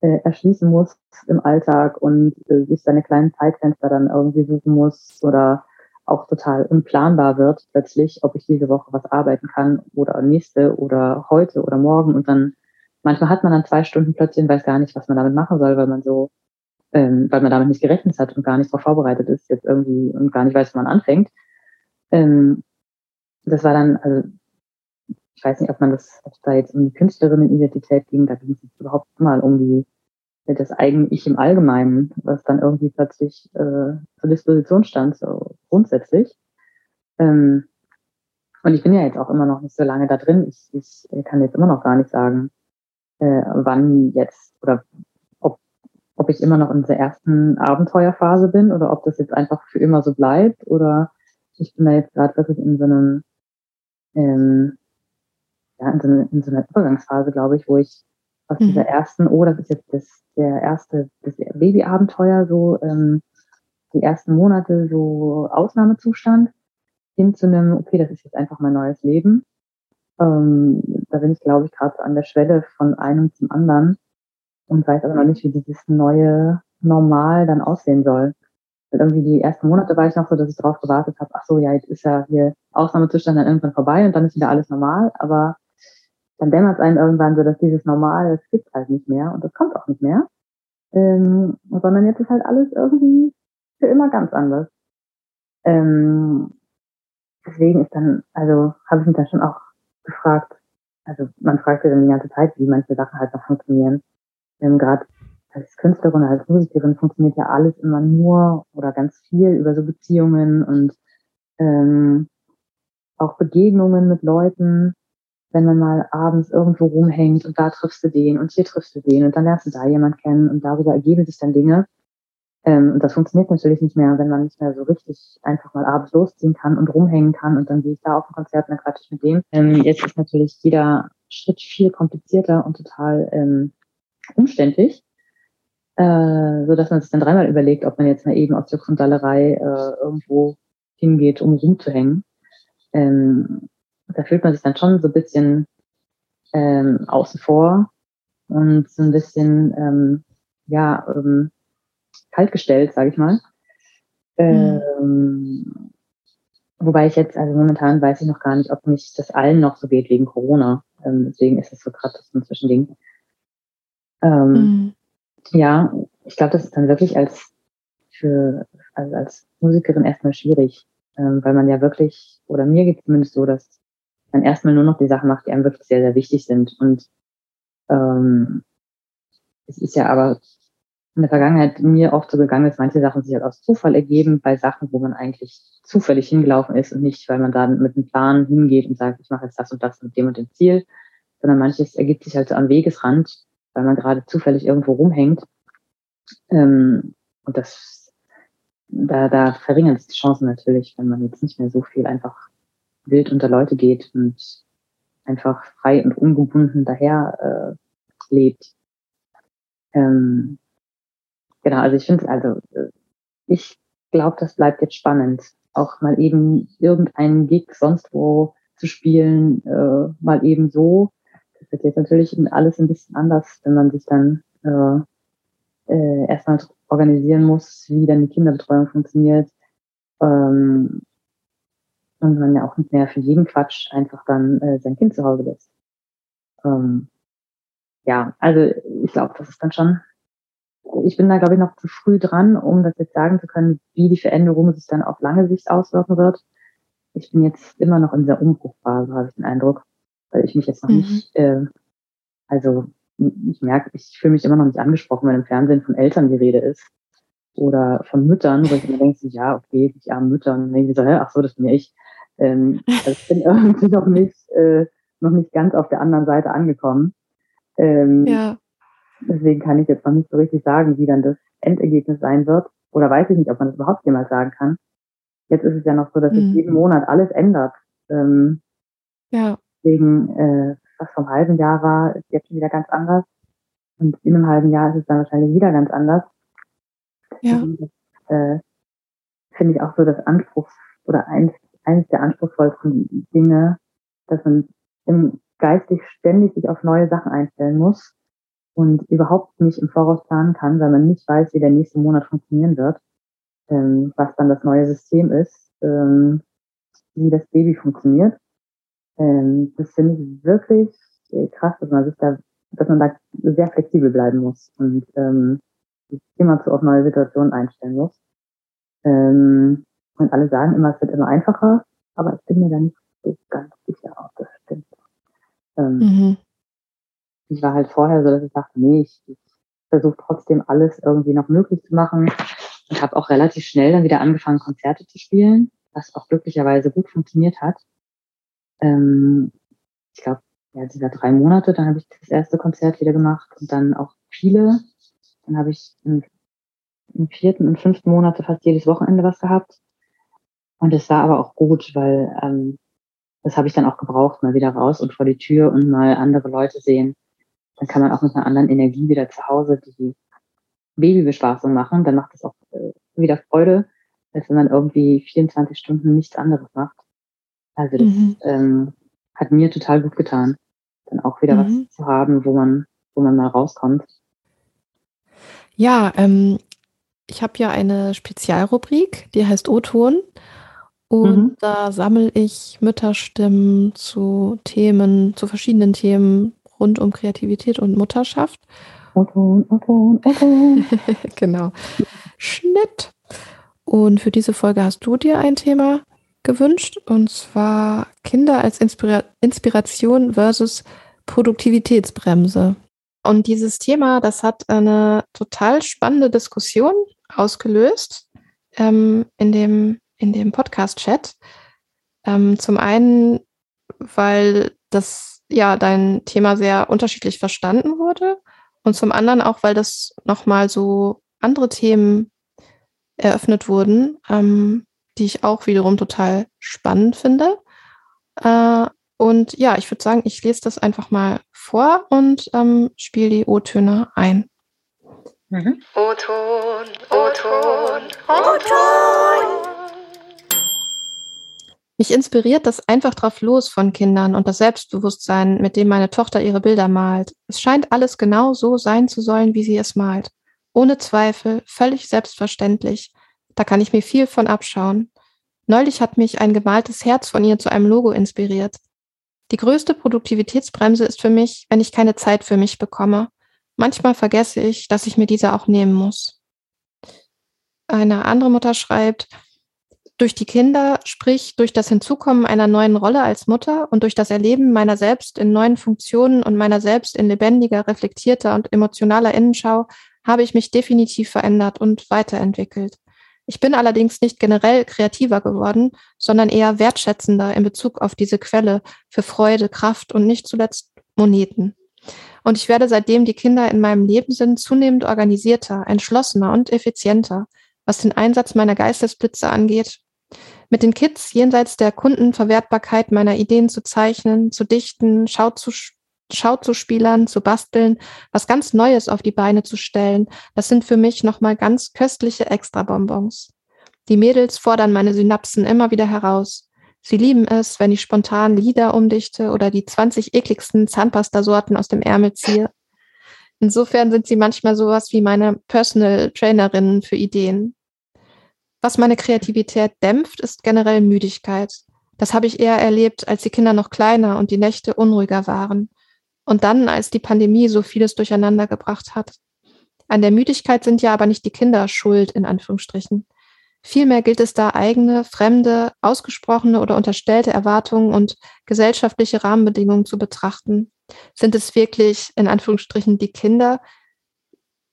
äh, erschließen muss im Alltag und äh, sich seine kleinen Zeitfenster dann irgendwie suchen muss oder auch total unplanbar wird plötzlich, ob ich diese Woche was arbeiten kann oder nächste oder heute oder morgen und dann manchmal hat man dann zwei Stunden plötzlich und weiß gar nicht, was man damit machen soll, weil man so ähm, weil man damit nicht gerechnet hat und gar nicht darauf vorbereitet ist jetzt irgendwie und gar nicht weiß, wo man anfängt. Ähm, das war dann, also ich weiß nicht, ob man das, ob da jetzt um die Künstlerinnen-Identität ging, da ging es jetzt überhaupt mal um die das eigene Ich im Allgemeinen, was dann irgendwie plötzlich äh, zur Disposition stand, so grundsätzlich. Ähm, und ich bin ja jetzt auch immer noch nicht so lange da drin. Ich, ich kann jetzt immer noch gar nicht sagen, äh, wann jetzt oder ob ich immer noch in der ersten Abenteuerphase bin oder ob das jetzt einfach für immer so bleibt oder ich bin da jetzt gerade wirklich in so einem, ähm, ja, in so, eine, in so einer Übergangsphase, glaube ich, wo ich aus mhm. dieser ersten, oh, das ist jetzt das, der erste, das Babyabenteuer, so ähm, die ersten Monate so Ausnahmezustand, hin zu einem, okay, das ist jetzt einfach mein neues Leben. Ähm, da bin ich, glaube ich, gerade an der Schwelle von einem zum anderen und weiß aber noch nicht, wie dieses neue Normal dann aussehen soll. Und irgendwie die ersten Monate war ich noch so, dass ich darauf gewartet habe, ach so, ja, jetzt ist ja hier Ausnahmezustand dann irgendwann vorbei und dann ist wieder alles normal, aber dann dämmert es einem irgendwann so, dass dieses Normal, das gibt halt nicht mehr und das kommt auch nicht mehr. Ähm, sondern jetzt ist halt alles irgendwie für immer ganz anders. Ähm, deswegen ist dann, also habe ich mich dann schon auch gefragt, also man fragt sich dann die ganze Zeit, wie manche Sachen halt noch funktionieren ähm, gerade als Künstlerin, als Musikerin funktioniert ja alles immer nur oder ganz viel über so Beziehungen und ähm, auch Begegnungen mit Leuten, wenn man mal abends irgendwo rumhängt und da triffst du den und hier triffst du den und dann lernst du da jemand kennen und darüber ergeben sich dann Dinge. Ähm, und das funktioniert natürlich nicht mehr, wenn man nicht mehr so richtig einfach mal abends losziehen kann und rumhängen kann und dann gehe ich da auf ein Konzert und dann quatsch ich mit dem. Ähm, jetzt ist natürlich jeder Schritt viel komplizierter und total ähm, umständlich. äh, so dass man sich dann dreimal überlegt, ob man jetzt mal eben aus Jux und Dallerei äh, irgendwo hingeht, um rumzuhängen. Ähm, da fühlt man sich dann schon so ein bisschen ähm, außen vor und so ein bisschen ähm, ja ähm, kaltgestellt, sage ich mal. Mhm. Ähm, wobei ich jetzt, also momentan weiß ich noch gar nicht, ob mich das allen noch so geht wegen Corona. Ähm, deswegen ist es so gerade so ein Zwischending. Ähm, mhm. Ja, ich glaube, das ist dann wirklich als für also als Musikerin erstmal schwierig, ähm, weil man ja wirklich, oder mir geht es zumindest so, dass man erstmal nur noch die Sachen macht, die einem wirklich sehr, sehr wichtig sind. Und ähm, es ist ja aber in der Vergangenheit mir oft so gegangen, dass manche Sachen sich halt aus Zufall ergeben, bei Sachen, wo man eigentlich zufällig hingelaufen ist und nicht, weil man da mit einem Plan hingeht und sagt, ich mache jetzt das und das mit dem und dem Ziel, sondern manches ergibt sich halt so am Wegesrand, weil man gerade zufällig irgendwo rumhängt. Ähm, und das, da, da verringern sich die Chancen natürlich, wenn man jetzt nicht mehr so viel einfach wild unter Leute geht und einfach frei und ungebunden daher äh, lebt. Ähm, genau, also ich finde, also äh, ich glaube, das bleibt jetzt spannend, auch mal eben irgendeinen Gig sonst wo zu spielen, äh, mal eben so. Das wird jetzt natürlich alles ein bisschen anders, wenn man sich dann äh, äh, erstmal organisieren muss, wie dann die Kinderbetreuung funktioniert. Ähm, und man ja auch nicht mehr für jeden Quatsch einfach dann äh, sein Kind zu Hause lässt. Ähm, ja, also ich glaube, das ist dann schon, ich bin da, glaube ich, noch zu früh dran, um das jetzt sagen zu können, wie die Veränderung sich dann auf lange Sicht auswirken wird. Ich bin jetzt immer noch in dieser Umbruchphase, habe ich den Eindruck, weil ich mich jetzt noch mhm. nicht, äh, also ich merke, ich fühle mich immer noch nicht angesprochen, wenn im Fernsehen von Eltern die Rede ist oder von Müttern, wo ich mir denke, ja, okay, die armen Mütter, und ich so, hä, ach so, das bin ja ich. Ähm, also ich bin irgendwie noch nicht, äh, noch nicht ganz auf der anderen Seite angekommen. Ähm, ja. Deswegen kann ich jetzt noch nicht so richtig sagen, wie dann das Endergebnis sein wird. Oder weiß ich nicht, ob man das überhaupt jemals sagen kann. Jetzt ist es ja noch so, dass mhm. sich jeden Monat alles ändert. Ähm, ja. Deswegen, äh, was vom halben Jahr war, ist jetzt schon wieder ganz anders. Und in einem halben Jahr ist es dann wahrscheinlich wieder ganz anders. Ja. Das, äh, finde ich auch so das Anspruch oder eins, eines der anspruchsvollsten Dinge, dass man im geistig ständig sich auf neue Sachen einstellen muss und überhaupt nicht im Voraus planen kann, weil man nicht weiß, wie der nächste Monat funktionieren wird, ähm, was dann das neue System ist, ähm, wie das Baby funktioniert. Ähm, das finde ich wirklich krass, dass man sich da, dass man da sehr flexibel bleiben muss und ähm, sich immer zu auf neue Situationen einstellen muss. Ähm, und alle sagen immer, es wird immer einfacher, aber ich bin mir da nicht so ganz sicher, ob das stimmt. Ähm, mhm. Ich war halt vorher so, dass ich dachte, nee, ich, ich versuche trotzdem alles irgendwie noch möglich zu machen und habe auch relativ schnell dann wieder angefangen, Konzerte zu spielen, was auch glücklicherweise gut funktioniert hat. Ähm, ich glaube, ja, dieser drei Monate, dann habe ich das erste Konzert wieder gemacht und dann auch viele. Dann habe ich im, im vierten und fünften Monate fast jedes Wochenende was gehabt. Und es war aber auch gut, weil ähm, das habe ich dann auch gebraucht, mal wieder raus und vor die Tür und mal andere Leute sehen. Dann kann man auch mit einer anderen Energie wieder zu Hause die Babybespaßung machen. Dann macht es auch äh, wieder Freude, als wenn man irgendwie 24 Stunden nichts anderes macht. Also das mhm. ähm, hat mir total gut getan, dann auch wieder mhm. was zu haben, wo man, wo man mal rauskommt. Ja, ähm, ich habe ja eine Spezialrubrik, die heißt O-Ton. Und mhm. da sammle ich Mütterstimmen zu Themen, zu verschiedenen Themen rund um Kreativität und Mutterschaft. O-Ton, O-Ton, O-Ton. genau. Schnitt. Und für diese Folge hast du dir ein Thema gewünscht, und zwar Kinder als Inspira Inspiration versus Produktivitätsbremse. Und dieses Thema, das hat eine total spannende Diskussion ausgelöst ähm, in dem, in dem Podcast-Chat. Ähm, zum einen, weil das ja dein Thema sehr unterschiedlich verstanden wurde und zum anderen auch, weil das nochmal so andere Themen eröffnet wurden, ähm, die ich auch wiederum total spannend finde. Äh, und ja, ich würde sagen, ich lese das einfach mal vor und ähm, spiele die O-Töne ein. Mhm. O-Ton, O-Ton, O-Ton. Mich inspiriert das einfach drauf los von Kindern und das Selbstbewusstsein, mit dem meine Tochter ihre Bilder malt. Es scheint alles genau so sein zu sollen, wie sie es malt. Ohne Zweifel, völlig selbstverständlich. Da kann ich mir viel von abschauen. Neulich hat mich ein gemaltes Herz von ihr zu einem Logo inspiriert. Die größte Produktivitätsbremse ist für mich, wenn ich keine Zeit für mich bekomme. Manchmal vergesse ich, dass ich mir diese auch nehmen muss. Eine andere Mutter schreibt, durch die Kinder, sprich durch das Hinzukommen einer neuen Rolle als Mutter und durch das Erleben meiner selbst in neuen Funktionen und meiner selbst in lebendiger, reflektierter und emotionaler Innenschau, habe ich mich definitiv verändert und weiterentwickelt. Ich bin allerdings nicht generell kreativer geworden, sondern eher wertschätzender in Bezug auf diese Quelle für Freude, Kraft und nicht zuletzt Moneten. Und ich werde seitdem die Kinder in meinem Leben sind zunehmend organisierter, entschlossener und effizienter, was den Einsatz meiner Geistesblitze angeht. Mit den Kids jenseits der Kundenverwertbarkeit meiner Ideen zu zeichnen, zu dichten, Schau zu Schau zu Spielern, zu basteln, was ganz Neues auf die Beine zu stellen, das sind für mich nochmal ganz köstliche Extrabonbons. Die Mädels fordern meine Synapsen immer wieder heraus. Sie lieben es, wenn ich spontan Lieder umdichte oder die 20 ekligsten Zahnpastasorten aus dem Ärmel ziehe. Insofern sind sie manchmal sowas wie meine Personal Trainerinnen für Ideen. Was meine Kreativität dämpft, ist generell Müdigkeit. Das habe ich eher erlebt, als die Kinder noch kleiner und die Nächte unruhiger waren. Und dann, als die Pandemie so vieles durcheinander gebracht hat. An der Müdigkeit sind ja aber nicht die Kinder schuld, in Anführungsstrichen. Vielmehr gilt es da eigene, fremde, ausgesprochene oder unterstellte Erwartungen und gesellschaftliche Rahmenbedingungen zu betrachten. Sind es wirklich, in Anführungsstrichen, die Kinder,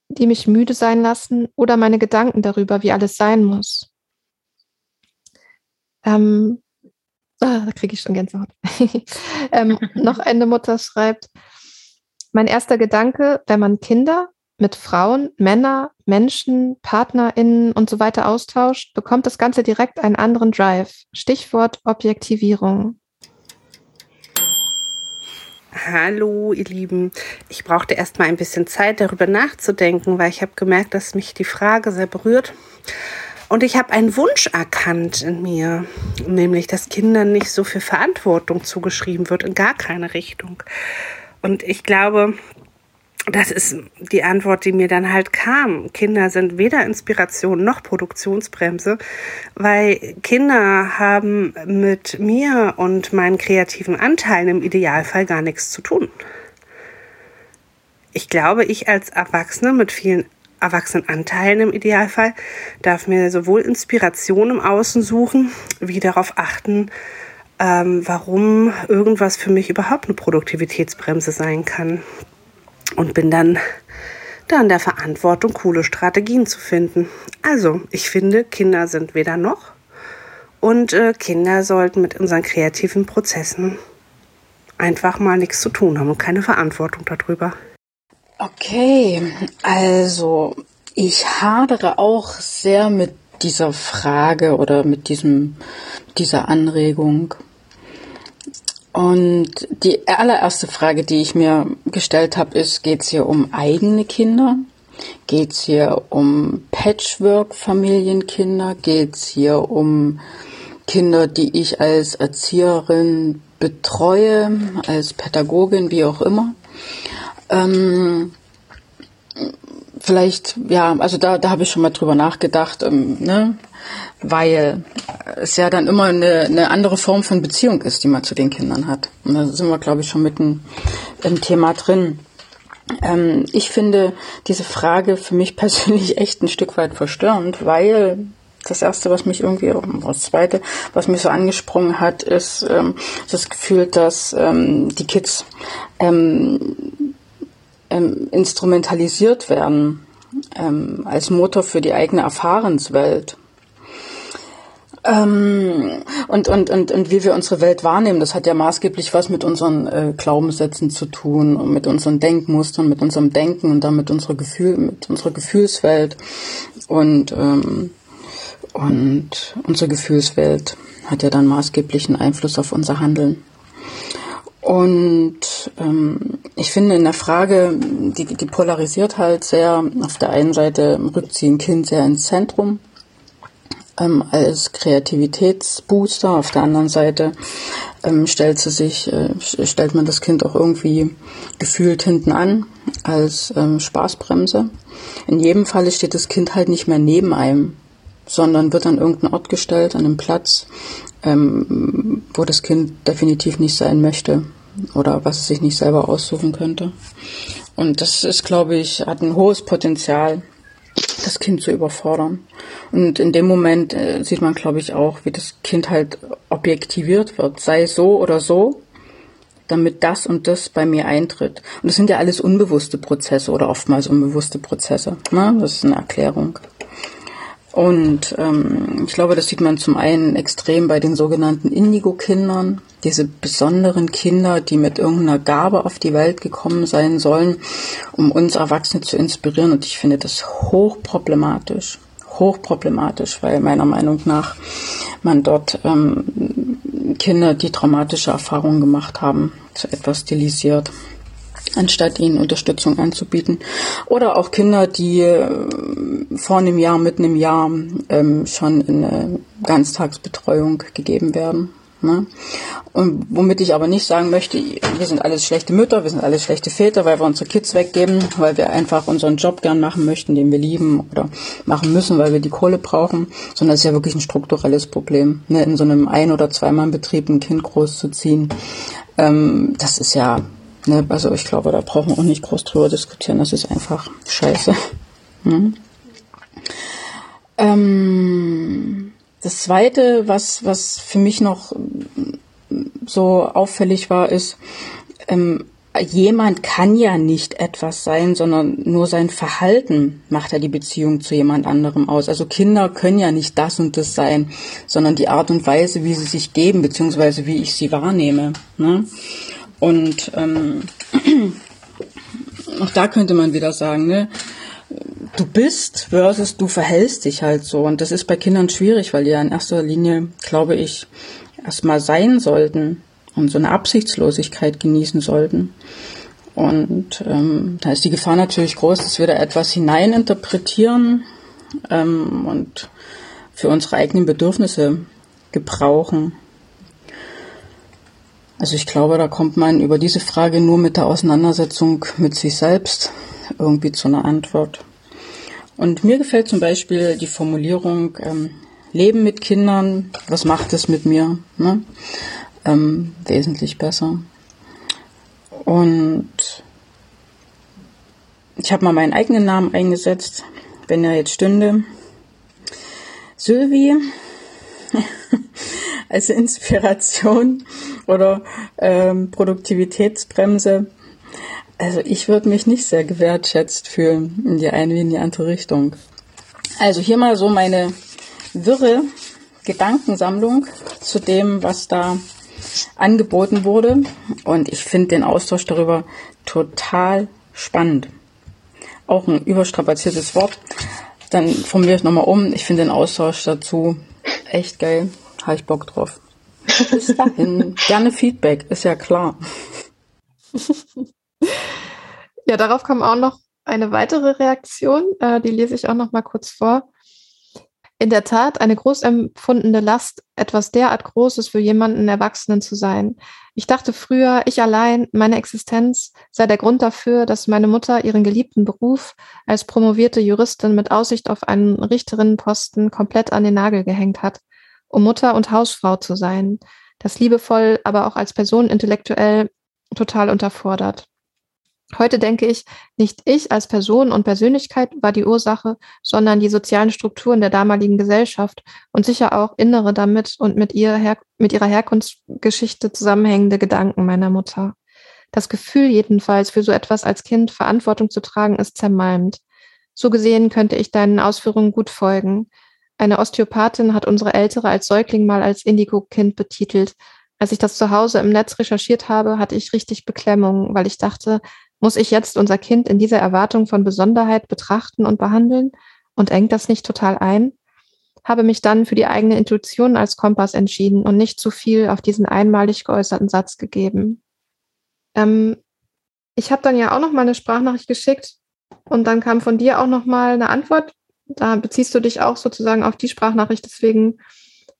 die mich müde sein lassen oder meine Gedanken darüber, wie alles sein muss? Ähm, Ah, da kriege ich schon Gänsehaut. ähm, noch eine Mutter schreibt, mein erster Gedanke, wenn man Kinder mit Frauen, Männer, Menschen, PartnerInnen und so weiter austauscht, bekommt das Ganze direkt einen anderen Drive. Stichwort Objektivierung. Hallo, ihr Lieben. Ich brauchte erst mal ein bisschen Zeit, darüber nachzudenken, weil ich habe gemerkt, dass mich die Frage sehr berührt. Und ich habe einen Wunsch erkannt in mir, nämlich, dass Kindern nicht so viel Verantwortung zugeschrieben wird, in gar keine Richtung. Und ich glaube, das ist die Antwort, die mir dann halt kam. Kinder sind weder Inspiration noch Produktionsbremse, weil Kinder haben mit mir und meinen kreativen Anteilen im Idealfall gar nichts zu tun. Ich glaube, ich als Erwachsene mit vielen Erwachsenenanteilen im Idealfall, darf mir sowohl Inspiration im Außen suchen, wie darauf achten, ähm, warum irgendwas für mich überhaupt eine Produktivitätsbremse sein kann. Und bin dann da in der Verantwortung, coole Strategien zu finden. Also, ich finde, Kinder sind weder noch und äh, Kinder sollten mit unseren kreativen Prozessen einfach mal nichts zu tun haben und keine Verantwortung darüber. Okay, also ich hadere auch sehr mit dieser Frage oder mit diesem, dieser Anregung. Und die allererste Frage, die ich mir gestellt habe, ist, geht es hier um eigene Kinder? Geht es hier um Patchwork-Familienkinder? Geht es hier um Kinder, die ich als Erzieherin betreue, als Pädagogin, wie auch immer? Ähm, vielleicht, ja, also da, da habe ich schon mal drüber nachgedacht, ähm, ne? weil es ja dann immer eine, eine andere Form von Beziehung ist, die man zu den Kindern hat. Und da sind wir, glaube ich, schon mitten im Thema drin. Ähm, ich finde diese Frage für mich persönlich echt ein Stück weit verstörend, weil das erste, was mich irgendwie, das zweite, was mich so angesprungen hat, ist ähm, das Gefühl, dass ähm, die Kids ähm, ähm, instrumentalisiert werden ähm, als Motor für die eigene Erfahrenswelt. Ähm, und, und, und, und wie wir unsere Welt wahrnehmen, das hat ja maßgeblich was mit unseren äh, Glaubenssätzen zu tun und mit unseren Denkmustern, mit unserem Denken und damit unserer Gefühl, mit unserer Gefühlswelt. Und, ähm, und unsere Gefühlswelt hat ja dann maßgeblichen Einfluss auf unser Handeln. Und ähm, ich finde in der Frage, die, die polarisiert halt sehr. Auf der einen Seite ein Kind sehr ins Zentrum ähm, als Kreativitätsbooster. Auf der anderen Seite ähm, stellt sie sich, äh, stellt man das Kind auch irgendwie gefühlt hinten an als ähm, Spaßbremse. In jedem Falle steht das Kind halt nicht mehr neben einem, sondern wird an irgendeinen Ort gestellt, an einem Platz, ähm, wo das Kind definitiv nicht sein möchte oder was es sich nicht selber aussuchen könnte. Und das ist, glaube ich, hat ein hohes Potenzial, das Kind zu überfordern. Und in dem Moment äh, sieht man, glaube ich, auch, wie das Kind halt objektiviert wird, sei so oder so, damit das und das bei mir eintritt. Und das sind ja alles unbewusste Prozesse oder oftmals unbewusste Prozesse. Ne? Das ist eine Erklärung. Und ähm, ich glaube, das sieht man zum einen extrem bei den sogenannten Indigo-Kindern, diese besonderen Kinder, die mit irgendeiner Gabe auf die Welt gekommen sein sollen, um uns Erwachsene zu inspirieren. Und ich finde das hochproblematisch, hochproblematisch, weil meiner Meinung nach man dort ähm, Kinder, die traumatische Erfahrungen gemacht haben, zu etwas stilisiert anstatt ihnen Unterstützung anzubieten. Oder auch Kinder, die äh, vor einem Jahr, mitten im Jahr ähm, schon in eine Ganztagsbetreuung gegeben werden. Ne? Und womit ich aber nicht sagen möchte, wir sind alles schlechte Mütter, wir sind alles schlechte Väter, weil wir unsere Kids weggeben, weil wir einfach unseren Job gern machen möchten, den wir lieben oder machen müssen, weil wir die Kohle brauchen, sondern es ist ja wirklich ein strukturelles Problem, ne? in so einem Ein- oder Zweimann-Betrieb ein Kind großzuziehen. Ähm, das ist ja Ne, also ich glaube, da brauchen wir auch nicht groß drüber diskutieren. Das ist einfach scheiße. Hm? Ähm, das Zweite, was, was für mich noch so auffällig war, ist, ähm, jemand kann ja nicht etwas sein, sondern nur sein Verhalten macht ja die Beziehung zu jemand anderem aus. Also Kinder können ja nicht das und das sein, sondern die Art und Weise, wie sie sich geben, beziehungsweise wie ich sie wahrnehme. Ne? Und ähm, auch da könnte man wieder sagen, ne, du bist versus du verhältst dich halt so. Und das ist bei Kindern schwierig, weil die ja in erster Linie, glaube ich, erstmal sein sollten und so eine Absichtslosigkeit genießen sollten. Und ähm, da ist die Gefahr natürlich groß, dass wir da etwas hineininterpretieren ähm, und für unsere eigenen Bedürfnisse gebrauchen. Also ich glaube, da kommt man über diese Frage nur mit der Auseinandersetzung mit sich selbst irgendwie zu einer Antwort. Und mir gefällt zum Beispiel die Formulierung ähm, Leben mit Kindern, was macht es mit mir? Ne? Ähm, wesentlich besser. Und ich habe mal meinen eigenen Namen eingesetzt, wenn er jetzt stünde. Sylvie als Inspiration oder ähm, Produktivitätsbremse. Also ich würde mich nicht sehr gewertschätzt fühlen in die eine wie in die andere Richtung. Also hier mal so meine wirre Gedankensammlung zu dem, was da angeboten wurde. Und ich finde den Austausch darüber total spannend. Auch ein überstrapaziertes Wort. Dann formuliere ich nochmal um. Ich finde den Austausch dazu echt geil. Habe ich Bock drauf. Bis dahin. Gerne Feedback, ist ja klar. ja, darauf kam auch noch eine weitere Reaktion. Äh, die lese ich auch noch mal kurz vor. In der Tat eine groß empfundene Last, etwas derart Großes für jemanden Erwachsenen zu sein. Ich dachte früher, ich allein, meine Existenz sei der Grund dafür, dass meine Mutter ihren geliebten Beruf als promovierte Juristin mit Aussicht auf einen Richterinnenposten komplett an den Nagel gehängt hat um Mutter und Hausfrau zu sein, das liebevoll, aber auch als Person intellektuell total unterfordert. Heute denke ich, nicht ich als Person und Persönlichkeit war die Ursache, sondern die sozialen Strukturen der damaligen Gesellschaft und sicher auch innere damit und mit, ihr her mit ihrer Herkunftsgeschichte zusammenhängende Gedanken meiner Mutter. Das Gefühl jedenfalls, für so etwas als Kind Verantwortung zu tragen, ist zermalmt. So gesehen könnte ich deinen Ausführungen gut folgen. Eine Osteopathin hat unsere Ältere als Säugling mal als Indigo-Kind betitelt. Als ich das zu Hause im Netz recherchiert habe, hatte ich richtig Beklemmung, weil ich dachte, muss ich jetzt unser Kind in dieser Erwartung von Besonderheit betrachten und behandeln? Und engt das nicht total ein? Habe mich dann für die eigene Intuition als Kompass entschieden und nicht zu viel auf diesen einmalig geäußerten Satz gegeben. Ähm, ich habe dann ja auch noch mal eine Sprachnachricht geschickt und dann kam von dir auch noch mal eine Antwort. Da beziehst du dich auch sozusagen auf die Sprachnachricht. Deswegen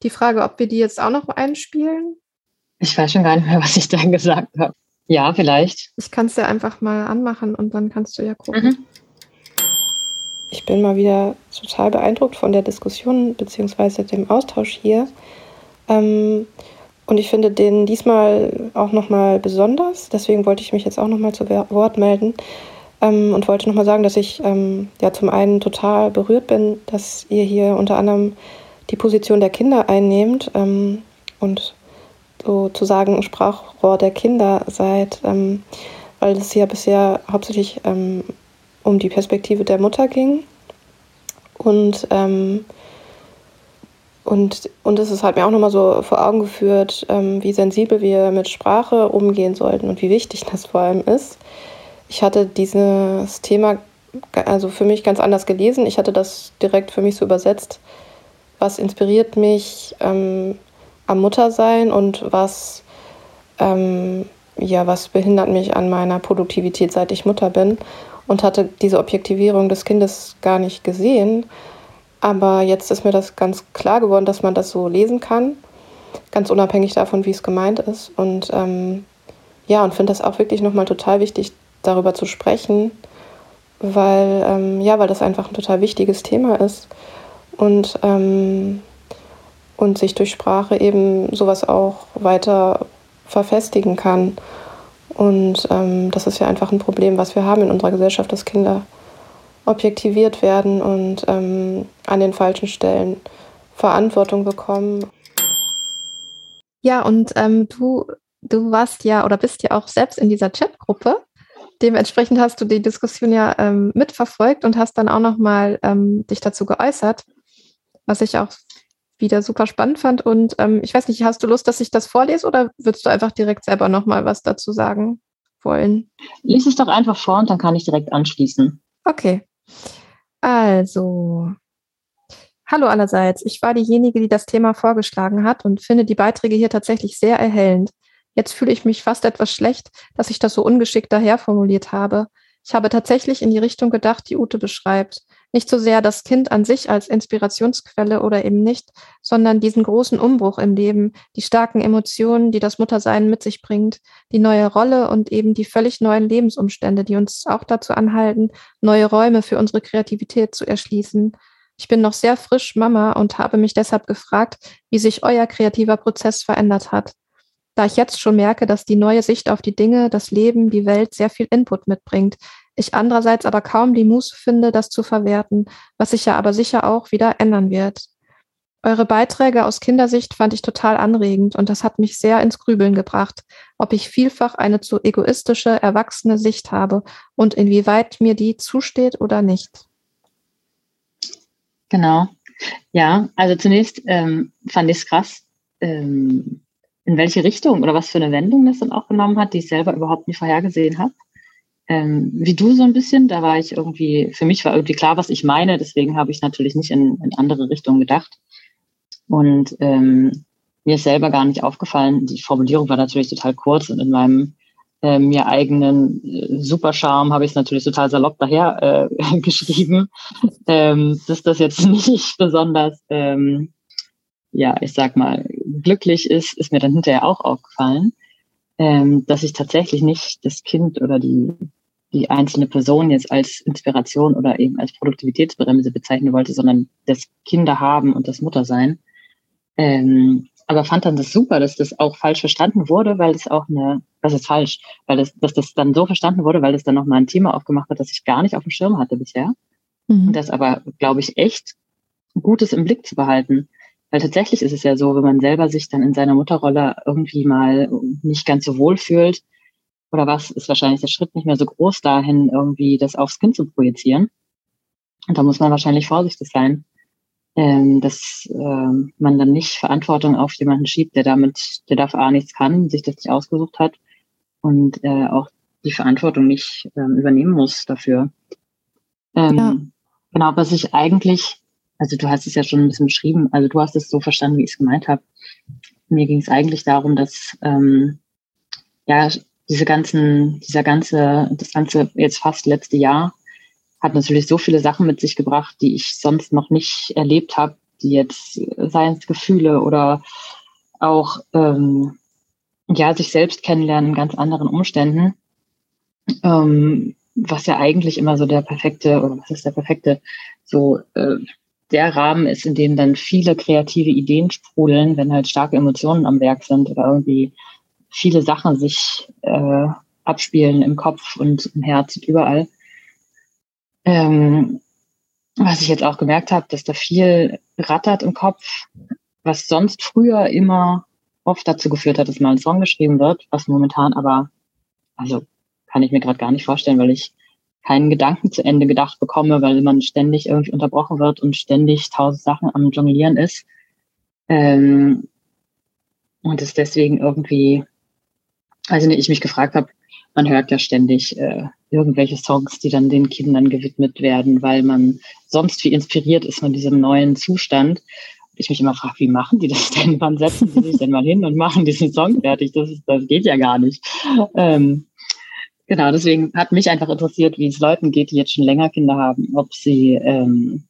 die Frage, ob wir die jetzt auch noch einspielen. Ich weiß schon gar nicht mehr, was ich da gesagt habe. Ja, vielleicht. Ich kann es ja einfach mal anmachen und dann kannst du ja gucken. Mhm. Ich bin mal wieder total beeindruckt von der Diskussion bzw. dem Austausch hier. Ähm, und ich finde den diesmal auch nochmal besonders. Deswegen wollte ich mich jetzt auch nochmal zu Wort melden ähm, und wollte nochmal sagen, dass ich ähm, ja zum einen total berührt bin, dass ihr hier unter anderem die Position der Kinder einnehmt ähm, und sozusagen Sprachrohr der Kinder seid, ähm, weil es ja bisher hauptsächlich ähm, um die Perspektive der Mutter ging. Und, ähm, und, und es halt mir auch nochmal so vor Augen geführt, ähm, wie sensibel wir mit Sprache umgehen sollten und wie wichtig das vor allem ist. Ich hatte dieses Thema also für mich ganz anders gelesen. Ich hatte das direkt für mich so übersetzt. Was inspiriert mich ähm, am Muttersein und was, ähm, ja, was behindert mich an meiner Produktivität, seit ich Mutter bin? und hatte diese Objektivierung des Kindes gar nicht gesehen. Aber jetzt ist mir das ganz klar geworden, dass man das so lesen kann, ganz unabhängig davon, wie es gemeint ist. Und ähm, ja, und finde das auch wirklich nochmal total wichtig, darüber zu sprechen, weil, ähm, ja, weil das einfach ein total wichtiges Thema ist und, ähm, und sich durch Sprache eben sowas auch weiter verfestigen kann. Und ähm, das ist ja einfach ein Problem, was wir haben in unserer Gesellschaft, dass Kinder objektiviert werden und ähm, an den falschen Stellen Verantwortung bekommen. Ja, und ähm, du, du warst ja oder bist ja auch selbst in dieser Chatgruppe. Dementsprechend hast du die Diskussion ja ähm, mitverfolgt und hast dann auch nochmal ähm, dich dazu geäußert, was ich auch wieder super spannend fand. Und ähm, ich weiß nicht, hast du Lust, dass ich das vorlese oder würdest du einfach direkt selber nochmal was dazu sagen wollen? Lies es doch einfach vor und dann kann ich direkt anschließen. Okay. Also, hallo allerseits. Ich war diejenige, die das Thema vorgeschlagen hat und finde die Beiträge hier tatsächlich sehr erhellend. Jetzt fühle ich mich fast etwas schlecht, dass ich das so ungeschickt daher formuliert habe. Ich habe tatsächlich in die Richtung gedacht, die Ute beschreibt. Nicht so sehr das Kind an sich als Inspirationsquelle oder eben nicht, sondern diesen großen Umbruch im Leben, die starken Emotionen, die das Muttersein mit sich bringt, die neue Rolle und eben die völlig neuen Lebensumstände, die uns auch dazu anhalten, neue Räume für unsere Kreativität zu erschließen. Ich bin noch sehr frisch Mama und habe mich deshalb gefragt, wie sich euer kreativer Prozess verändert hat da ich jetzt schon merke, dass die neue Sicht auf die Dinge, das Leben, die Welt sehr viel Input mitbringt. Ich andererseits aber kaum die Muße finde, das zu verwerten, was sich ja aber sicher auch wieder ändern wird. Eure Beiträge aus Kindersicht fand ich total anregend und das hat mich sehr ins Grübeln gebracht, ob ich vielfach eine zu egoistische, erwachsene Sicht habe und inwieweit mir die zusteht oder nicht. Genau. Ja, also zunächst ähm, fand ich es krass, ähm, in welche Richtung oder was für eine Wendung das dann auch genommen hat, die ich selber überhaupt nicht vorhergesehen habe. Ähm, wie du so ein bisschen, da war ich irgendwie, für mich war irgendwie klar, was ich meine, deswegen habe ich natürlich nicht in, in andere Richtungen gedacht. Und ähm, mir ist selber gar nicht aufgefallen, die Formulierung war natürlich total kurz und in meinem äh, mir eigenen äh, Supercharme habe ich es natürlich total salopp daher äh, geschrieben, ähm, dass das jetzt nicht besonders ähm, ja, ich sag mal, glücklich ist, ist mir dann hinterher auch aufgefallen, ähm, dass ich tatsächlich nicht das Kind oder die, die einzelne Person jetzt als Inspiration oder eben als Produktivitätsbremse bezeichnen wollte, sondern das Kinder haben und das Muttersein. Ähm, aber fand dann das super, dass das auch falsch verstanden wurde, weil es auch eine, was ist falsch, weil das, dass das dann so verstanden wurde, weil es dann nochmal ein Thema aufgemacht hat, das ich gar nicht auf dem Schirm hatte bisher. Mhm. Und das aber, glaube ich, echt Gutes im Blick zu behalten. Weil tatsächlich ist es ja so, wenn man selber sich dann in seiner Mutterrolle irgendwie mal nicht ganz so wohl fühlt, oder was, ist wahrscheinlich der Schritt nicht mehr so groß dahin, irgendwie das aufs Kind zu projizieren. Und da muss man wahrscheinlich vorsichtig sein, ähm, dass äh, man dann nicht Verantwortung auf jemanden schiebt, der damit, der dafür A nichts kann, sich das nicht ausgesucht hat und äh, auch die Verantwortung nicht ähm, übernehmen muss dafür. Ähm, ja. Genau, was ich eigentlich also du hast es ja schon ein bisschen beschrieben, also du hast es so verstanden, wie ich es gemeint habe. Mir ging es eigentlich darum, dass ähm, ja diese ganzen, dieser ganze, das ganze jetzt fast letzte Jahr hat natürlich so viele Sachen mit sich gebracht, die ich sonst noch nicht erlebt habe, die jetzt, seien es Gefühle oder auch ähm, ja, sich selbst kennenlernen in ganz anderen Umständen. Ähm, was ja eigentlich immer so der perfekte, oder was ist der perfekte, so äh, der Rahmen ist, in dem dann viele kreative Ideen sprudeln, wenn halt starke Emotionen am Werk sind oder irgendwie viele Sachen sich äh, abspielen im Kopf und im Herz und überall. Ähm, was ich jetzt auch gemerkt habe, dass da viel rattert im Kopf, was sonst früher immer oft dazu geführt hat, dass mal ein Song geschrieben wird, was momentan aber, also kann ich mir gerade gar nicht vorstellen, weil ich keinen Gedanken zu Ende gedacht bekomme, weil man ständig irgendwie unterbrochen wird und ständig tausend Sachen am Jonglieren ist. Ähm, und es deswegen irgendwie, also ich mich gefragt habe, man hört ja ständig äh, irgendwelche Songs, die dann den Kindern gewidmet werden, weil man sonst wie inspiriert ist von diesem neuen Zustand. Ich mich immer frage, wie machen die das denn? Wann setzen sie sich denn mal hin und machen diesen Song fertig? Das, ist, das geht ja gar nicht. Ähm, Genau, deswegen hat mich einfach interessiert, wie es Leuten geht, die jetzt schon länger Kinder haben, ob sie, ähm,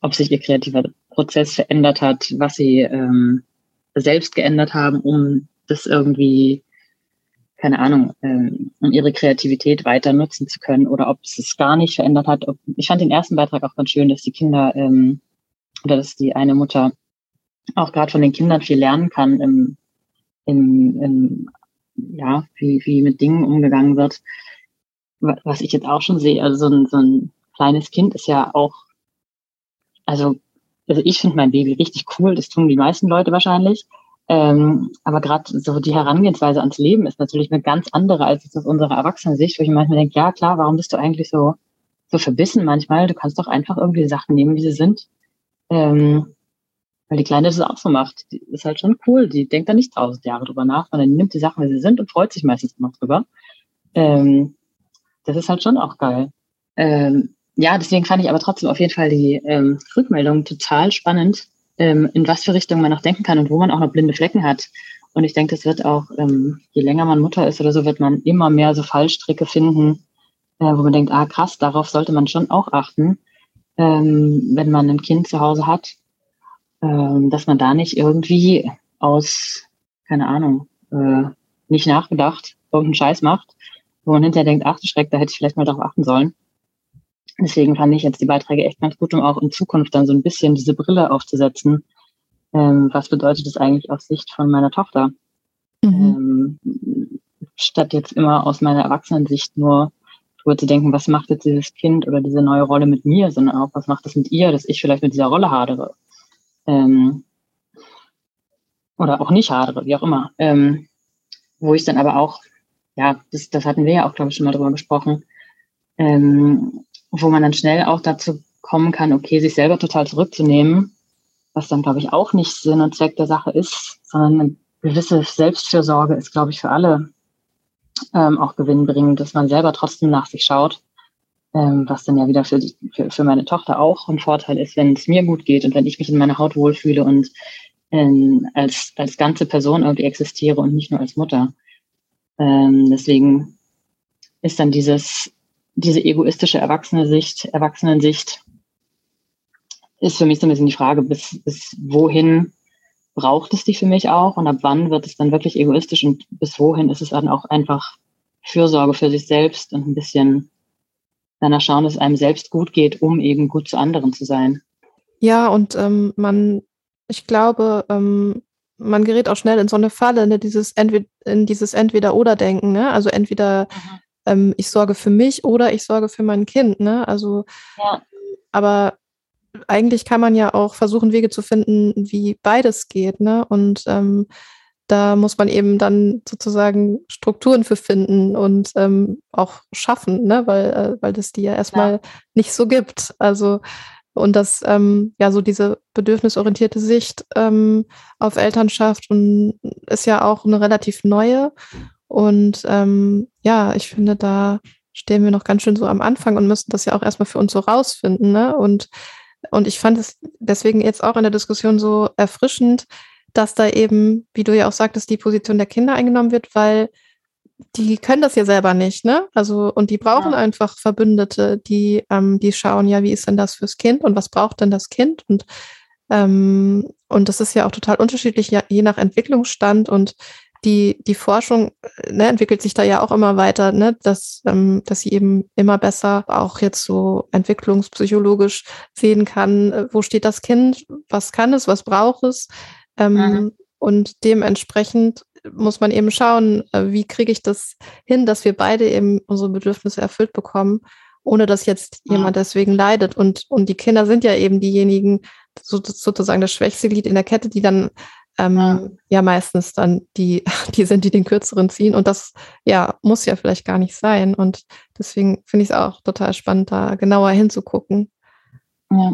ob sich ihr kreativer Prozess verändert hat, was sie ähm, selbst geändert haben, um das irgendwie, keine Ahnung, ähm, um ihre Kreativität weiter nutzen zu können oder ob es es gar nicht verändert hat. Ob, ich fand den ersten Beitrag auch ganz schön, dass die Kinder ähm, oder dass die eine Mutter auch gerade von den Kindern viel lernen kann im, im, im ja, wie, wie mit Dingen umgegangen wird. Was ich jetzt auch schon sehe, also so ein, so ein kleines Kind ist ja auch, also, also ich finde mein Baby richtig cool, das tun die meisten Leute wahrscheinlich. Ähm, aber gerade so die Herangehensweise ans Leben ist natürlich eine ganz andere als aus unserer Erwachsenensicht, wo ich manchmal denke, ja klar, warum bist du eigentlich so, so verbissen manchmal? Du kannst doch einfach irgendwie Sachen nehmen, wie sie sind. Ähm, weil die Kleine das auch so macht. Die ist halt schon cool. Die denkt da nicht tausend Jahre drüber nach, sondern die nimmt die Sachen, wie sie sind und freut sich meistens noch drüber. Ähm, das ist halt schon auch geil. Ähm, ja, deswegen fand ich aber trotzdem auf jeden Fall die ähm, Rückmeldung total spannend, ähm, in was für Richtung man noch denken kann und wo man auch noch blinde Flecken hat. Und ich denke, das wird auch, ähm, je länger man Mutter ist oder so, wird man immer mehr so Fallstricke finden, äh, wo man denkt, ah krass, darauf sollte man schon auch achten, ähm, wenn man ein Kind zu Hause hat ähm, dass man da nicht irgendwie aus, keine Ahnung, äh, nicht nachgedacht, irgendeinen Scheiß macht, wo man hinterher denkt, ach Schreck, da hätte ich vielleicht mal darauf achten sollen. Deswegen fand ich jetzt die Beiträge echt ganz gut, um auch in Zukunft dann so ein bisschen diese Brille aufzusetzen. Ähm, was bedeutet das eigentlich aus Sicht von meiner Tochter? Mhm. Ähm, statt jetzt immer aus meiner Erwachsenensicht nur drüber zu denken, was macht jetzt dieses Kind oder diese neue Rolle mit mir, sondern auch, was macht es mit ihr, dass ich vielleicht mit dieser Rolle hadere ähm, oder auch nicht hadere, wie auch immer. Ähm, wo ich dann aber auch, ja, das, das hatten wir ja auch, glaube ich, schon mal drüber gesprochen, ähm, wo man dann schnell auch dazu kommen kann, okay, sich selber total zurückzunehmen, was dann, glaube ich, auch nicht Sinn und Zweck der Sache ist, sondern eine gewisse Selbstfürsorge ist, glaube ich, für alle ähm, auch gewinnbringend, dass man selber trotzdem nach sich schaut ähm, was dann ja wieder für, für, für meine Tochter auch ein Vorteil ist, wenn es mir gut geht und wenn ich mich in meiner Haut wohlfühle und ähm, als, als ganze Person irgendwie existiere und nicht nur als Mutter. Ähm, deswegen ist dann dieses, diese egoistische erwachsene Sicht, Erwachsenensicht, ist für mich so ein bisschen die Frage, bis, bis wohin braucht es die für mich auch und ab wann wird es dann wirklich egoistisch und bis wohin ist es dann auch einfach Fürsorge für sich selbst und ein bisschen danach schauen, dass es einem selbst gut geht, um eben gut zu anderen zu sein. Ja, und ähm, man, ich glaube, ähm, man gerät auch schnell in so eine Falle, ne, dieses entweder in dieses Entweder-Oder-Denken, ne? Also entweder mhm. ähm, ich sorge für mich oder ich sorge für mein Kind, ne? Also ja. aber eigentlich kann man ja auch versuchen, Wege zu finden, wie beides geht, ne? Und ähm, da muss man eben dann sozusagen Strukturen für finden und ähm, auch schaffen, ne? weil, äh, weil das die ja erstmal ja. nicht so gibt. Also und das, ähm, ja, so diese bedürfnisorientierte Sicht ähm, auf Elternschaft und ist ja auch eine relativ neue. Und ähm, ja, ich finde, da stehen wir noch ganz schön so am Anfang und müssen das ja auch erstmal für uns so rausfinden. Ne? Und, und ich fand es deswegen jetzt auch in der Diskussion so erfrischend, dass da eben, wie du ja auch sagtest, die Position der Kinder eingenommen wird, weil die können das ja selber nicht, ne? Also, und die brauchen ja. einfach Verbündete, die, ähm, die schauen, ja, wie ist denn das fürs Kind und was braucht denn das Kind? Und, ähm, und das ist ja auch total unterschiedlich, ja, je nach Entwicklungsstand und die, die Forschung ne, entwickelt sich da ja auch immer weiter, ne, dass, ähm, dass sie eben immer besser auch jetzt so entwicklungspsychologisch sehen kann, äh, wo steht das Kind, was kann es, was braucht es. Ähm, mhm. Und dementsprechend muss man eben schauen, äh, wie kriege ich das hin, dass wir beide eben unsere Bedürfnisse erfüllt bekommen, ohne dass jetzt ja. jemand deswegen leidet. Und, und die Kinder sind ja eben diejenigen, so, sozusagen das schwächste Glied in der Kette, die dann ähm, ja. ja. meistens dann die, die sind, die den kürzeren ziehen. Und das ja muss ja vielleicht gar nicht sein. Und deswegen finde ich es auch total spannend, da genauer hinzugucken. Ja,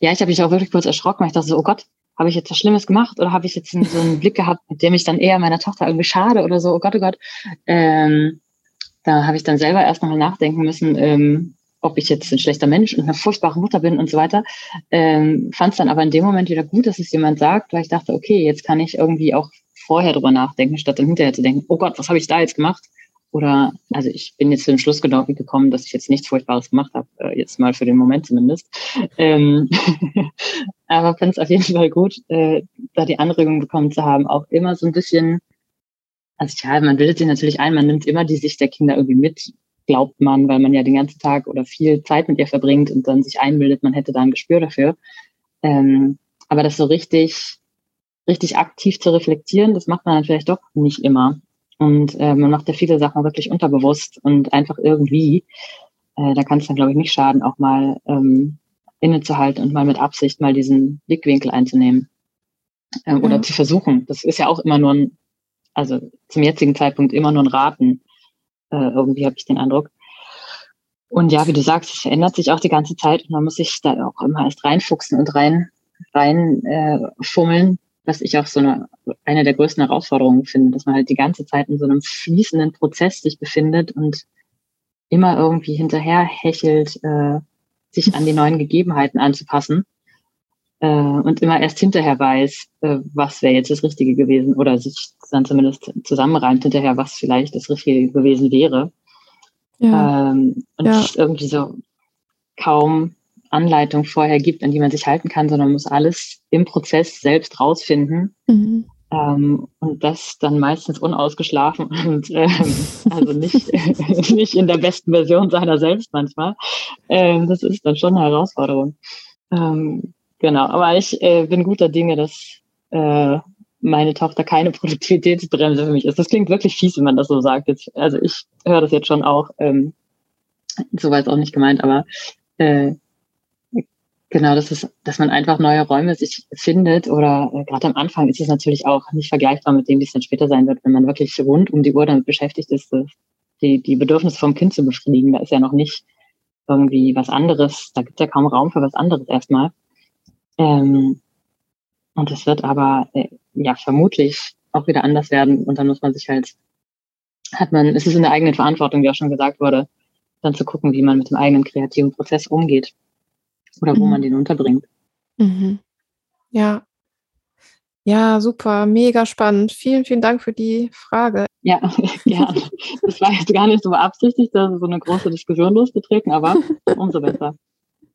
ja ich habe mich auch wirklich kurz erschrocken, weil ich dachte so, oh Gott, habe ich jetzt was Schlimmes gemacht oder habe ich jetzt so einen Blick gehabt, mit dem ich dann eher meiner Tochter irgendwie schade oder so, oh Gott, oh Gott. Ähm, da habe ich dann selber erst nochmal nachdenken müssen, ähm, ob ich jetzt ein schlechter Mensch und eine furchtbare Mutter bin und so weiter. Ähm, Fand es dann aber in dem Moment wieder gut, dass es jemand sagt, weil ich dachte, okay, jetzt kann ich irgendwie auch vorher drüber nachdenken, statt dann hinterher zu denken, oh Gott, was habe ich da jetzt gemacht? Oder, also ich bin jetzt zu dem Schluss gekommen, dass ich jetzt nichts Furchtbares gemacht habe, äh, jetzt mal für den Moment zumindest. Ähm, aber finde es auf jeden Fall gut, äh, da die Anregung bekommen zu haben, auch immer so ein bisschen, also ja, man bildet sich natürlich ein, man nimmt immer die Sicht der Kinder irgendwie mit, glaubt man, weil man ja den ganzen Tag oder viel Zeit mit ihr verbringt und dann sich einbildet, man hätte da ein Gespür dafür. Ähm, aber das so richtig, richtig aktiv zu reflektieren, das macht man dann vielleicht doch nicht immer. Und äh, man macht ja viele Sachen wirklich unterbewusst und einfach irgendwie. Äh, da kann es dann, glaube ich, nicht schaden, auch mal ähm, innezuhalten und mal mit Absicht mal diesen Blickwinkel einzunehmen. Äh, oder ja. zu versuchen. Das ist ja auch immer nur ein, also zum jetzigen Zeitpunkt immer nur ein Raten. Äh, irgendwie habe ich den Eindruck. Und ja, wie du sagst, es verändert sich auch die ganze Zeit und man muss sich da auch immer erst reinfuchsen und rein, rein äh, fummeln was ich auch so eine, eine der größten Herausforderungen finde, dass man halt die ganze Zeit in so einem fließenden Prozess sich befindet und immer irgendwie hinterher hechelt, äh, sich an die neuen Gegebenheiten anzupassen äh, und immer erst hinterher weiß, äh, was wäre jetzt das Richtige gewesen oder sich dann zumindest zusammenreimt hinterher, was vielleicht das Richtige gewesen wäre. Ja. Ähm, und ja. irgendwie so kaum Anleitung vorher gibt, an die man sich halten kann, sondern muss alles im Prozess selbst rausfinden. Mhm. Ähm, und das dann meistens unausgeschlafen und ähm, also nicht, nicht in der besten Version seiner selbst manchmal. Ähm, das ist dann schon eine Herausforderung. Ähm, genau, aber ich äh, bin guter Dinge, dass äh, meine Tochter keine Produktivitätsbremse für mich ist. Das klingt wirklich fies, wenn man das so sagt. Jetzt, also ich höre das jetzt schon auch, ähm, so war es auch nicht gemeint, aber äh, Genau, das ist, dass man einfach neue Räume sich findet oder äh, gerade am Anfang ist es natürlich auch nicht vergleichbar mit dem, wie es dann später sein wird, wenn man wirklich rund um die Uhr damit beschäftigt ist, die, die Bedürfnisse vom Kind zu befriedigen. Da ist ja noch nicht irgendwie was anderes, da gibt es ja kaum Raum für was anderes erstmal. Ähm, und es wird aber äh, ja vermutlich auch wieder anders werden und dann muss man sich halt, hat man, es ist in der eigenen Verantwortung, wie auch schon gesagt wurde, dann zu gucken, wie man mit dem eigenen kreativen Prozess umgeht oder wo mhm. man den unterbringt. Mhm. Ja. Ja, super, mega spannend. Vielen, vielen Dank für die Frage. Ja, gerne. Das war jetzt gar nicht so beabsichtigt, da so eine große Diskussion loszutreten, aber umso besser.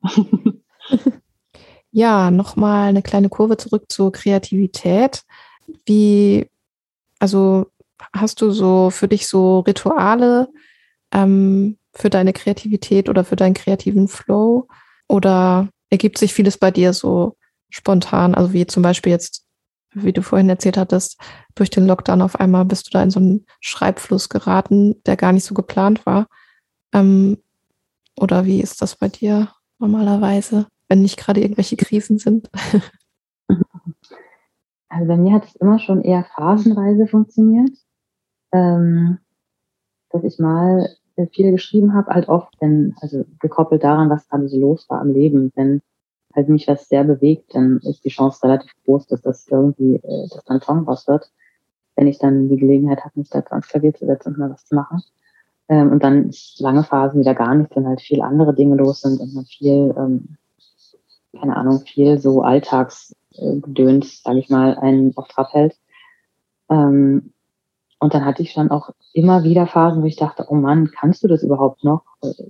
Ja, nochmal eine kleine Kurve zurück zur Kreativität. Wie, also hast du so für dich so Rituale ähm, für deine Kreativität oder für deinen kreativen Flow? Oder ergibt sich vieles bei dir so spontan? Also wie zum Beispiel jetzt, wie du vorhin erzählt hattest, durch den Lockdown auf einmal bist du da in so einen Schreibfluss geraten, der gar nicht so geplant war. Ähm, oder wie ist das bei dir normalerweise, wenn nicht gerade irgendwelche Krisen sind? Also bei mir hat es immer schon eher phasenweise funktioniert, ähm, dass ich mal viel geschrieben habe, halt oft, wenn, also gekoppelt daran, was gerade so los war am Leben. Wenn halt mich was sehr bewegt, dann ist die Chance relativ groß, dass das irgendwie, äh, dass dann Song raus wird. Wenn ich dann die Gelegenheit habe, mich da ans Klavier zu setzen und mal was zu machen. Ähm, und dann ist lange Phasen wieder gar nichts, wenn halt viel andere Dinge los sind und man viel, ähm, keine Ahnung, viel so Alltagsgedöns, äh, sage ich mal, einen auf Trab hält. Ähm, Und dann hatte ich schon auch immer wieder Phasen, wo ich dachte, oh Mann, kannst du das überhaupt noch?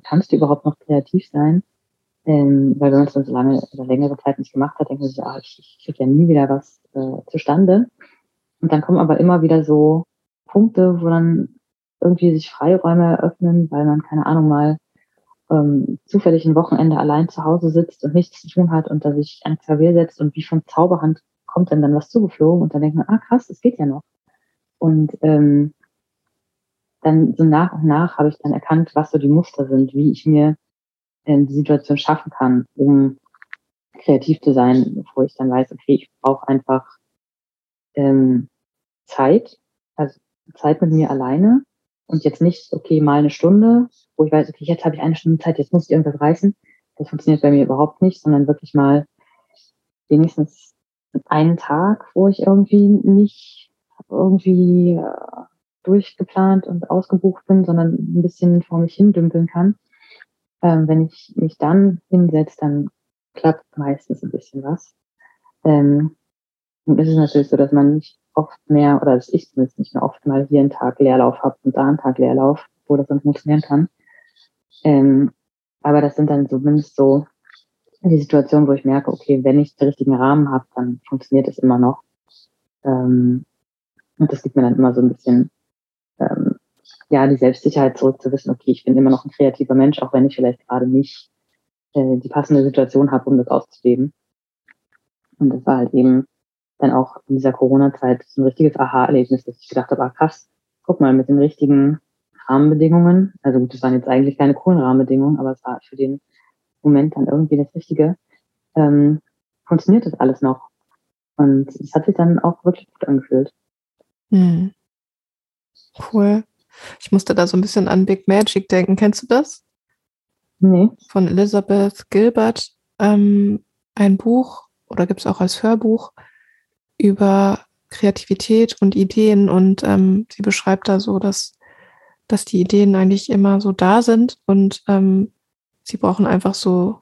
Kannst du überhaupt noch kreativ sein? Ähm, weil wenn man es dann so lange oder längere Zeit nicht gemacht hat, denkt man sich, ah, ich, ich kriege ja nie wieder was äh, zustande. Und dann kommen aber immer wieder so Punkte, wo dann irgendwie sich Freiräume eröffnen, weil man, keine Ahnung, mal ähm, zufällig ein Wochenende allein zu Hause sitzt und nichts zu tun hat und da sich an Klavier setzt und wie von Zauberhand kommt dann dann was zugeflogen und dann denkt man, ah krass, das geht ja noch. Und ähm, dann so nach und nach habe ich dann erkannt, was so die Muster sind, wie ich mir ähm, die Situation schaffen kann, um kreativ zu sein, wo ich dann weiß, okay, ich brauche einfach ähm, Zeit, also Zeit mit mir alleine und jetzt nicht, okay, mal eine Stunde, wo ich weiß, okay, jetzt habe ich eine Stunde Zeit, jetzt muss ich irgendwas reißen. Das funktioniert bei mir überhaupt nicht, sondern wirklich mal wenigstens einen Tag, wo ich irgendwie nicht irgendwie äh, durchgeplant und ausgebucht bin, sondern ein bisschen vor mich hin dümpeln kann. Ähm, wenn ich mich dann hinsetze, dann klappt meistens ein bisschen was. Ähm, und es ist natürlich so, dass man nicht oft mehr, oder dass ich zumindest nicht mehr oft mal hier einen Tag Leerlauf habe und da einen Tag Leerlauf, wo das dann funktionieren kann. Ähm, aber das sind dann zumindest so die Situationen, wo ich merke, okay, wenn ich den richtigen Rahmen habe, dann funktioniert es immer noch. Ähm, und das gibt mir dann immer so ein bisschen ähm, ja die Selbstsicherheit zurück zu wissen, okay, ich bin immer noch ein kreativer Mensch, auch wenn ich vielleicht gerade nicht äh, die passende Situation habe, um das auszuleben. Und das war halt eben dann auch in dieser Corona-Zeit so ein richtiges Aha-Erlebnis, dass ich gedacht habe, ah krass, guck mal, mit den richtigen Rahmenbedingungen, also gut, das waren jetzt eigentlich keine coolen Rahmenbedingungen, aber es war für den Moment dann irgendwie das Richtige, ähm, funktioniert das alles noch. Und es hat sich dann auch wirklich gut angefühlt. Hm. Cool. Ich musste da so ein bisschen an Big Magic denken. Kennst du das? Nee. Von Elizabeth Gilbert. Ähm, ein Buch oder gibt es auch als Hörbuch über Kreativität und Ideen und ähm, sie beschreibt da so, dass, dass die Ideen eigentlich immer so da sind und ähm, sie brauchen einfach so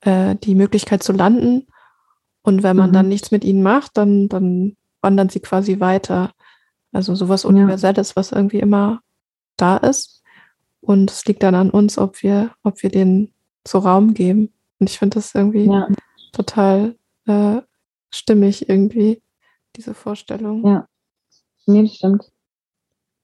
äh, die Möglichkeit zu landen und wenn man mhm. dann nichts mit ihnen macht, dann, dann wandern sie quasi weiter. Also sowas Universelles, was irgendwie immer da ist. Und es liegt dann an uns, ob wir, ob wir den so Raum geben. Und ich finde das irgendwie ja. total äh, stimmig irgendwie, diese Vorstellung. Ja, nee, das stimmt.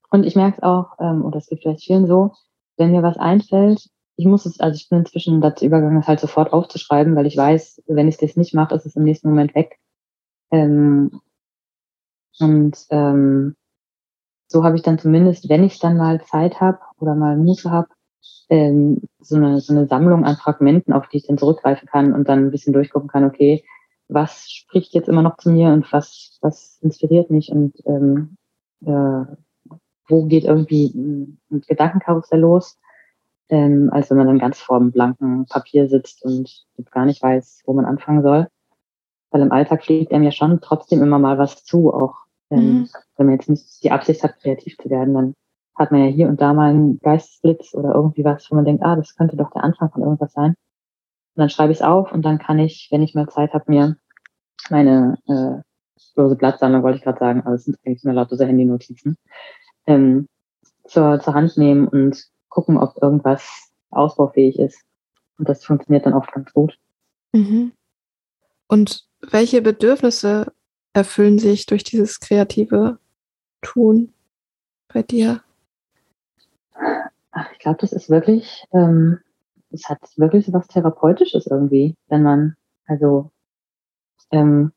Und ich merke es auch, ähm, oder es geht vielleicht vielen so, wenn mir was einfällt, ich muss es, also ich bin inzwischen dazu übergegangen, es halt sofort aufzuschreiben, weil ich weiß, wenn ich das nicht mache, ist es im nächsten Moment weg. Ähm, und ähm, so habe ich dann zumindest, wenn ich dann mal Zeit habe oder mal Muße habe, ähm, so, eine, so eine Sammlung an Fragmenten, auf die ich dann zurückgreifen kann und dann ein bisschen durchgucken kann, okay, was spricht jetzt immer noch zu mir und was, was inspiriert mich und ähm, äh, wo geht irgendwie ein Gedankenkarussell los, ähm, als wenn man dann ganz vor dem blanken Papier sitzt und gar nicht weiß, wo man anfangen soll. Weil im Alltag fliegt einem ja schon trotzdem immer mal was zu, auch ähm, mhm. Wenn man jetzt nicht die Absicht hat, kreativ zu werden, dann hat man ja hier und da mal einen Geistesblitz oder irgendwie was, wo man denkt, ah, das könnte doch der Anfang von irgendwas sein. Und dann schreibe ich es auf und dann kann ich, wenn ich mal Zeit habe, mir meine äh, lose Blattsammlung, wollte ich gerade sagen, aber es sind eigentlich nur lauter so Handy-Notizen, ähm, zur, zur Hand nehmen und gucken, ob irgendwas ausbaufähig ist. Und das funktioniert dann oft ganz gut. Mhm. Und welche Bedürfnisse erfüllen sich durch dieses kreative Tun bei dir? Ach, ich glaube, das ist wirklich, ähm, hat wirklich so was Therapeutisches irgendwie, wenn man, also ähm,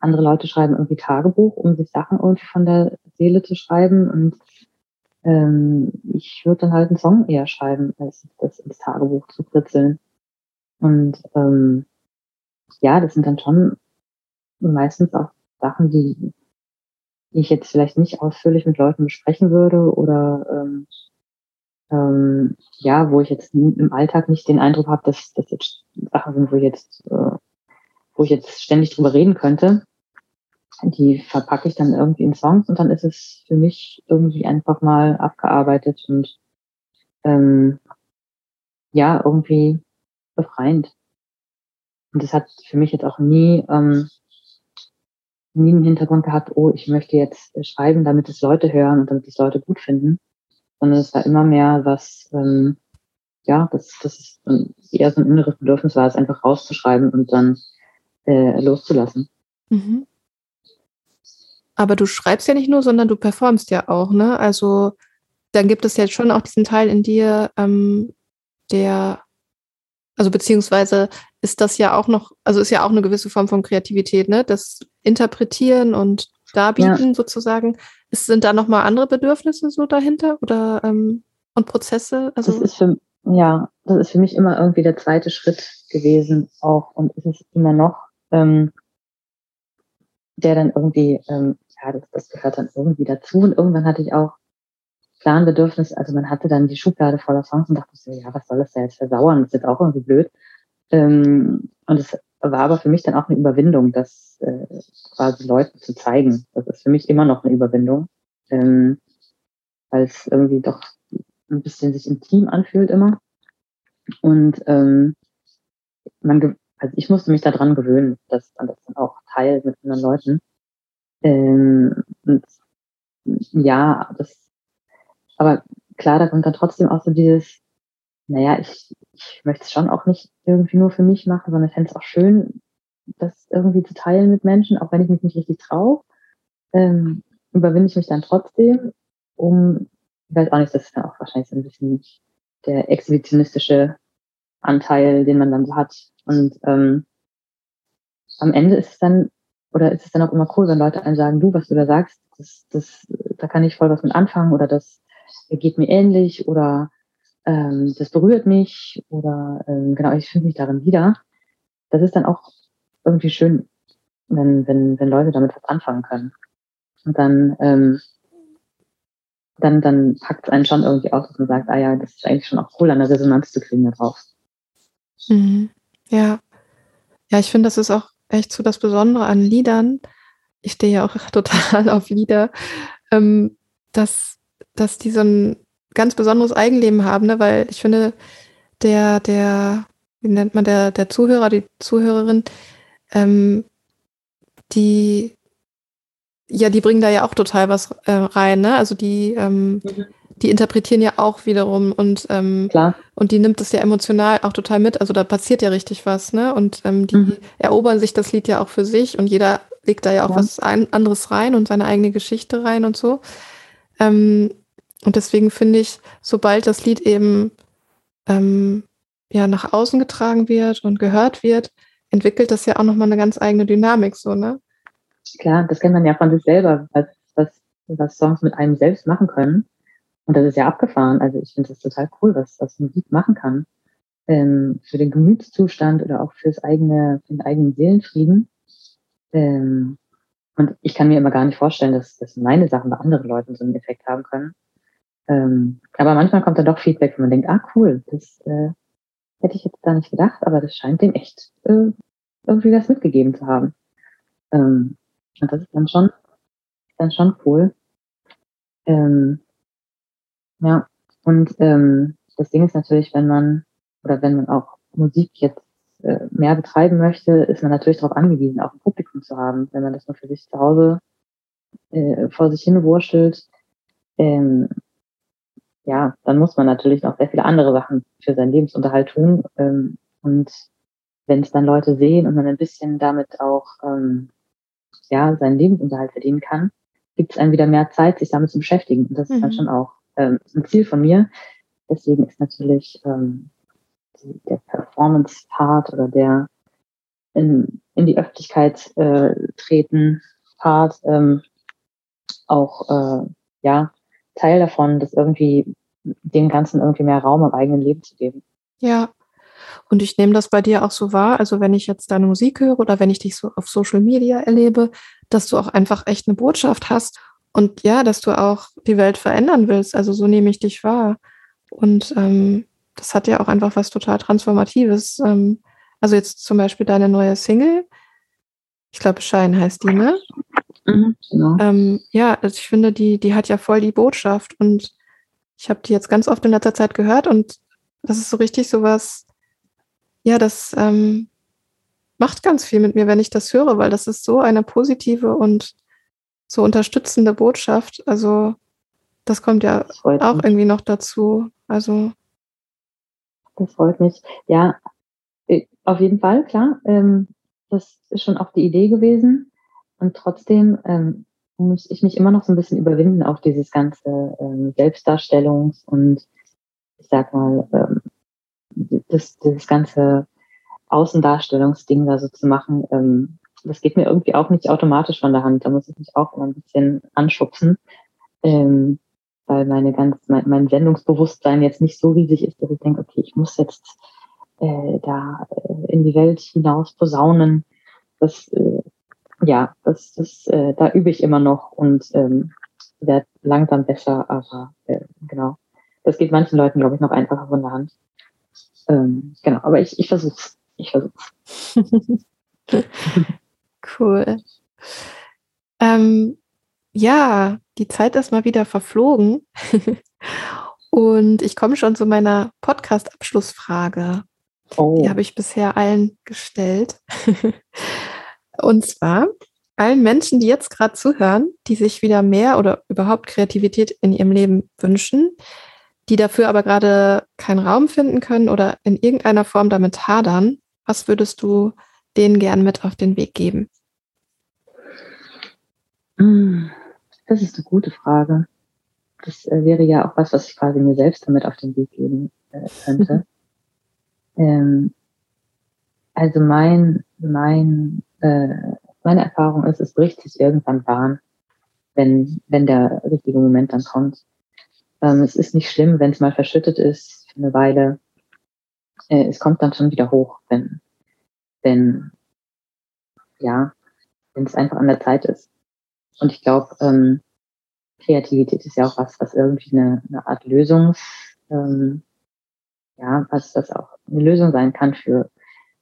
andere Leute schreiben irgendwie Tagebuch, um sich Sachen irgendwie von der Seele zu schreiben und ähm, ich würde dann halt einen Song eher schreiben, als das ins Tagebuch zu kritzeln. Und ähm, ja, das sind dann schon meistens auch Sachen, die, die ich jetzt vielleicht nicht ausführlich mit Leuten besprechen würde oder ähm, ähm, ja, wo ich jetzt im Alltag nicht den Eindruck habe, dass das jetzt Sachen sind, wo ich jetzt, äh, wo ich jetzt ständig drüber reden könnte. Die verpacke ich dann irgendwie in Songs und dann ist es für mich irgendwie einfach mal abgearbeitet und ähm, ja, irgendwie befreiend. Und das hat für mich jetzt auch nie ähm, nie im Hintergrund gehabt, oh, ich möchte jetzt äh, schreiben, damit es Leute hören und damit es Leute gut finden, sondern es war immer mehr was, ähm, ja, das, das ist eher so ein inneres Bedürfnis war, es einfach rauszuschreiben und dann äh, loszulassen. Mhm. Aber du schreibst ja nicht nur, sondern du performst ja auch, ne? Also dann gibt es ja schon auch diesen Teil in dir, ähm, der, also beziehungsweise ist das ja auch noch, also ist ja auch eine gewisse Form von Kreativität, ne? Das Interpretieren und Darbieten ja. sozusagen. Ist, sind da nochmal andere Bedürfnisse so dahinter oder ähm, und Prozesse? Also das ist für, ja, das ist für mich immer irgendwie der zweite Schritt gewesen auch und ist es immer noch, ähm, der dann irgendwie, ähm, ja, das, das gehört dann irgendwie dazu und irgendwann hatte ich auch klar ein Bedürfnis, also man hatte dann die Schublade voller Songs und dachte so, ja, was soll das da jetzt versauern, das ist jetzt auch irgendwie blöd. Ähm, und es war aber für mich dann auch eine Überwindung, das äh, quasi Leuten zu zeigen. Das ist für mich immer noch eine Überwindung, ähm, weil es irgendwie doch ein bisschen sich intim anfühlt immer. Und ähm, man, also ich musste mich daran gewöhnen, dass man das dann auch teilt mit anderen Leuten. Ähm, und ja, das, aber klar, da kommt dann trotzdem auch so dieses, naja, ich, ich möchte es schon auch nicht irgendwie nur für mich machen, sondern ich fände es auch schön, das irgendwie zu teilen mit Menschen, auch wenn ich mich nicht richtig traue. Ähm, überwinde ich mich dann trotzdem, um ich weiß auch nicht, das ist dann auch wahrscheinlich so ein bisschen der exhibitionistische Anteil, den man dann so hat. Und ähm, am Ende ist es dann, oder ist es dann auch immer cool, wenn Leute einem sagen, du, was du da sagst, das, das, da kann ich voll was mit anfangen oder das geht mir ähnlich oder ähm, das berührt mich oder ähm, genau, ich fühle mich darin wieder. Das ist dann auch irgendwie schön, wenn, wenn, wenn Leute damit was anfangen können. Und dann ähm, dann, dann packt es einen schon irgendwie aus, dass man sagt, ah ja, das ist eigentlich schon auch cool, eine Resonanz zu kriegen darauf. Mhm. Ja. Ja, ich finde, das ist auch echt so das Besondere an Liedern. Ich stehe ja auch total auf Lieder, ähm, dass, dass die so ein ganz besonderes Eigenleben haben, ne? weil ich finde, der, der, wie nennt man der, der Zuhörer, die Zuhörerin, ähm, die ja, die bringen da ja auch total was äh, rein, ne? Also die, ähm, mhm. die interpretieren ja auch wiederum und, ähm, und die nimmt es ja emotional auch total mit. Also da passiert ja richtig was, ne? Und ähm, die mhm. erobern sich das Lied ja auch für sich und jeder legt da ja auch ja. was ein, anderes rein und seine eigene Geschichte rein und so. Ähm, und deswegen finde ich, sobald das Lied eben ähm, ja nach außen getragen wird und gehört wird, entwickelt das ja auch nochmal eine ganz eigene Dynamik, so, ne? Klar, das kennt man ja von sich selber, was, was, was Songs mit einem selbst machen können. Und das ist ja abgefahren. Also ich finde das total cool, was, was Musik machen kann. Ähm, für den Gemütszustand oder auch fürs eigene, für den eigenen Seelenfrieden. Ähm, und ich kann mir immer gar nicht vorstellen, dass, dass meine Sachen bei anderen Leuten so einen Effekt haben können. Ähm, aber manchmal kommt dann doch Feedback, wo man denkt, ah cool, das äh, hätte ich jetzt gar nicht gedacht, aber das scheint dem echt äh, irgendwie was mitgegeben zu haben. Ähm, und das ist dann schon, dann schon cool. Ähm, ja, und ähm, das Ding ist natürlich, wenn man, oder wenn man auch Musik jetzt mehr betreiben möchte, ist man natürlich darauf angewiesen, auch ein Publikum zu haben. Wenn man das nur für sich zu Hause äh, vor sich hin wurschtelt, ähm, ja, dann muss man natürlich noch sehr viele andere Sachen für seinen Lebensunterhalt tun. Ähm, und wenn es dann Leute sehen und man ein bisschen damit auch ähm, ja, seinen Lebensunterhalt verdienen kann, gibt es einem wieder mehr Zeit, sich damit zu beschäftigen. Und das mhm. ist dann mhm. schon auch ähm, ein Ziel von mir. Deswegen ist natürlich ähm, die, der Performance-Part oder der in, in die Öffentlichkeit äh, treten Part ähm, auch äh, ja Teil davon, das irgendwie dem Ganzen irgendwie mehr Raum im eigenen Leben zu geben. Ja, und ich nehme das bei dir auch so wahr, also wenn ich jetzt deine Musik höre oder wenn ich dich so auf Social Media erlebe, dass du auch einfach echt eine Botschaft hast und ja, dass du auch die Welt verändern willst. Also so nehme ich dich wahr. Und ähm, das hat ja auch einfach was total Transformatives. Ähm, also jetzt zum Beispiel deine neue Single, ich glaube Schein heißt die, ne? Mhm, genau. Ähm, ja, also ich finde, die, die hat ja voll die Botschaft und ich habe die jetzt ganz oft in letzter Zeit gehört und das ist so richtig so was, ja, das ähm, macht ganz viel mit mir, wenn ich das höre, weil das ist so eine positive und so unterstützende Botschaft. Also das kommt ja auch irgendwie noch dazu. Also das freut mich. Ja, äh, auf jeden Fall, klar. Ähm, das ist schon auch die Idee gewesen. Und trotzdem ähm, muss ich mich immer noch so ein bisschen überwinden auf dieses ganze ähm, Selbstdarstellungs- und ich sag mal, ähm, das, dieses ganze Außendarstellungsding da so zu machen, ähm, das geht mir irgendwie auch nicht automatisch von der Hand. Da muss ich mich auch immer ein bisschen anschubsen, ähm, weil meine ganz, mein, mein Sendungsbewusstsein jetzt nicht so riesig ist, dass ich denke, okay, ich muss jetzt äh, da äh, in die Welt hinaus posaunen. Das, äh, ja, das, das, äh, da übe ich immer noch und ähm, werde langsam besser, aber äh, genau. Das geht manchen Leuten, glaube ich, noch einfacher von der Hand. Ähm, genau, aber ich, ich versuch's. Ich versuch's. cool. Ähm, ja, die Zeit ist mal wieder verflogen. Und ich komme schon zu meiner Podcast-Abschlussfrage. Oh. Die habe ich bisher allen gestellt. Und zwar allen Menschen, die jetzt gerade zuhören, die sich wieder mehr oder überhaupt Kreativität in ihrem Leben wünschen, die dafür aber gerade keinen Raum finden können oder in irgendeiner Form damit hadern, was würdest du denen gern mit auf den Weg geben? Hm, das ist eine gute Frage. Das äh, wäre ja auch was, was ich quasi mir selbst damit auf den Weg geben äh, könnte. ähm, also mein, mein, äh, meine Erfahrung ist, es bricht sich irgendwann Bahn, wenn, wenn der richtige Moment dann kommt. Ähm, es ist nicht schlimm, wenn es mal verschüttet ist für eine Weile. Äh, es kommt dann schon wieder hoch, wenn, wenn, ja, wenn es einfach an der Zeit ist. Und ich glaube, ähm, Kreativität ist ja auch was, was irgendwie eine, eine Art Lösungs, ähm, ja, was das auch eine Lösung sein kann für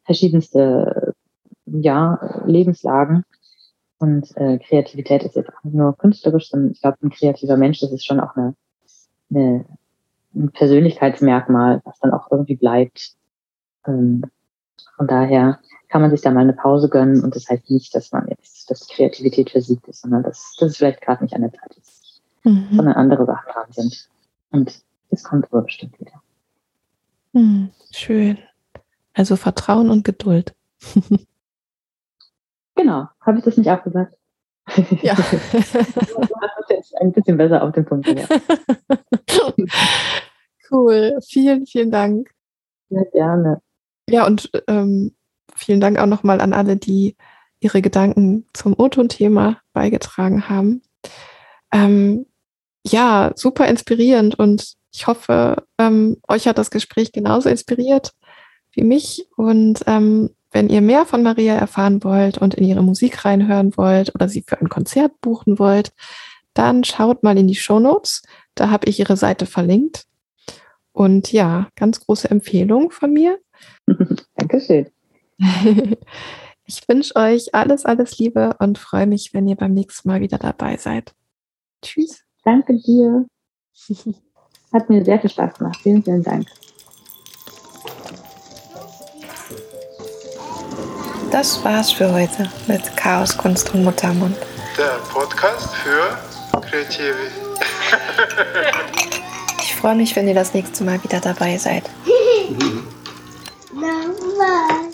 verschiedenste, ja, Lebenslagen. Und äh, Kreativität ist jetzt auch nicht nur künstlerisch, sondern ich glaube, ein kreativer Mensch, das ist schon auch eine eine, ein Persönlichkeitsmerkmal, was dann auch irgendwie bleibt. Ähm, von daher kann man sich da mal eine Pause gönnen und das heißt nicht, dass man jetzt, dass Kreativität versiegt ist, sondern dass, dass es vielleicht gerade nicht an der Zeit ist, mhm. sondern andere Sachen dran sind. Und es kommt aber bestimmt wieder. Mhm, schön. Also Vertrauen und Geduld. genau. Habe ich das nicht auch gesagt? Ja. du hast jetzt ein bisschen besser auf den Punkt gebracht. cool. Vielen, vielen Dank. Ja, gerne. Ja, und ähm, vielen Dank auch nochmal an alle, die ihre Gedanken zum O-Ton-Thema beigetragen haben. Ähm, ja, super inspirierend und ich hoffe, ähm, euch hat das Gespräch genauso inspiriert wie mich. Und ähm, wenn ihr mehr von Maria erfahren wollt und in ihre Musik reinhören wollt oder sie für ein Konzert buchen wollt, dann schaut mal in die Show Notes. Da habe ich ihre Seite verlinkt. Und ja, ganz große Empfehlung von mir. Dankeschön. Ich wünsche euch alles, alles Liebe und freue mich, wenn ihr beim nächsten Mal wieder dabei seid. Tschüss. Danke dir. Hat mir sehr viel Spaß gemacht. Vielen, vielen Dank. Das war's für heute mit Chaos, Kunst und Muttermund. Der Podcast für Kreative. ich freue mich, wenn ihr das nächste Mal wieder dabei seid.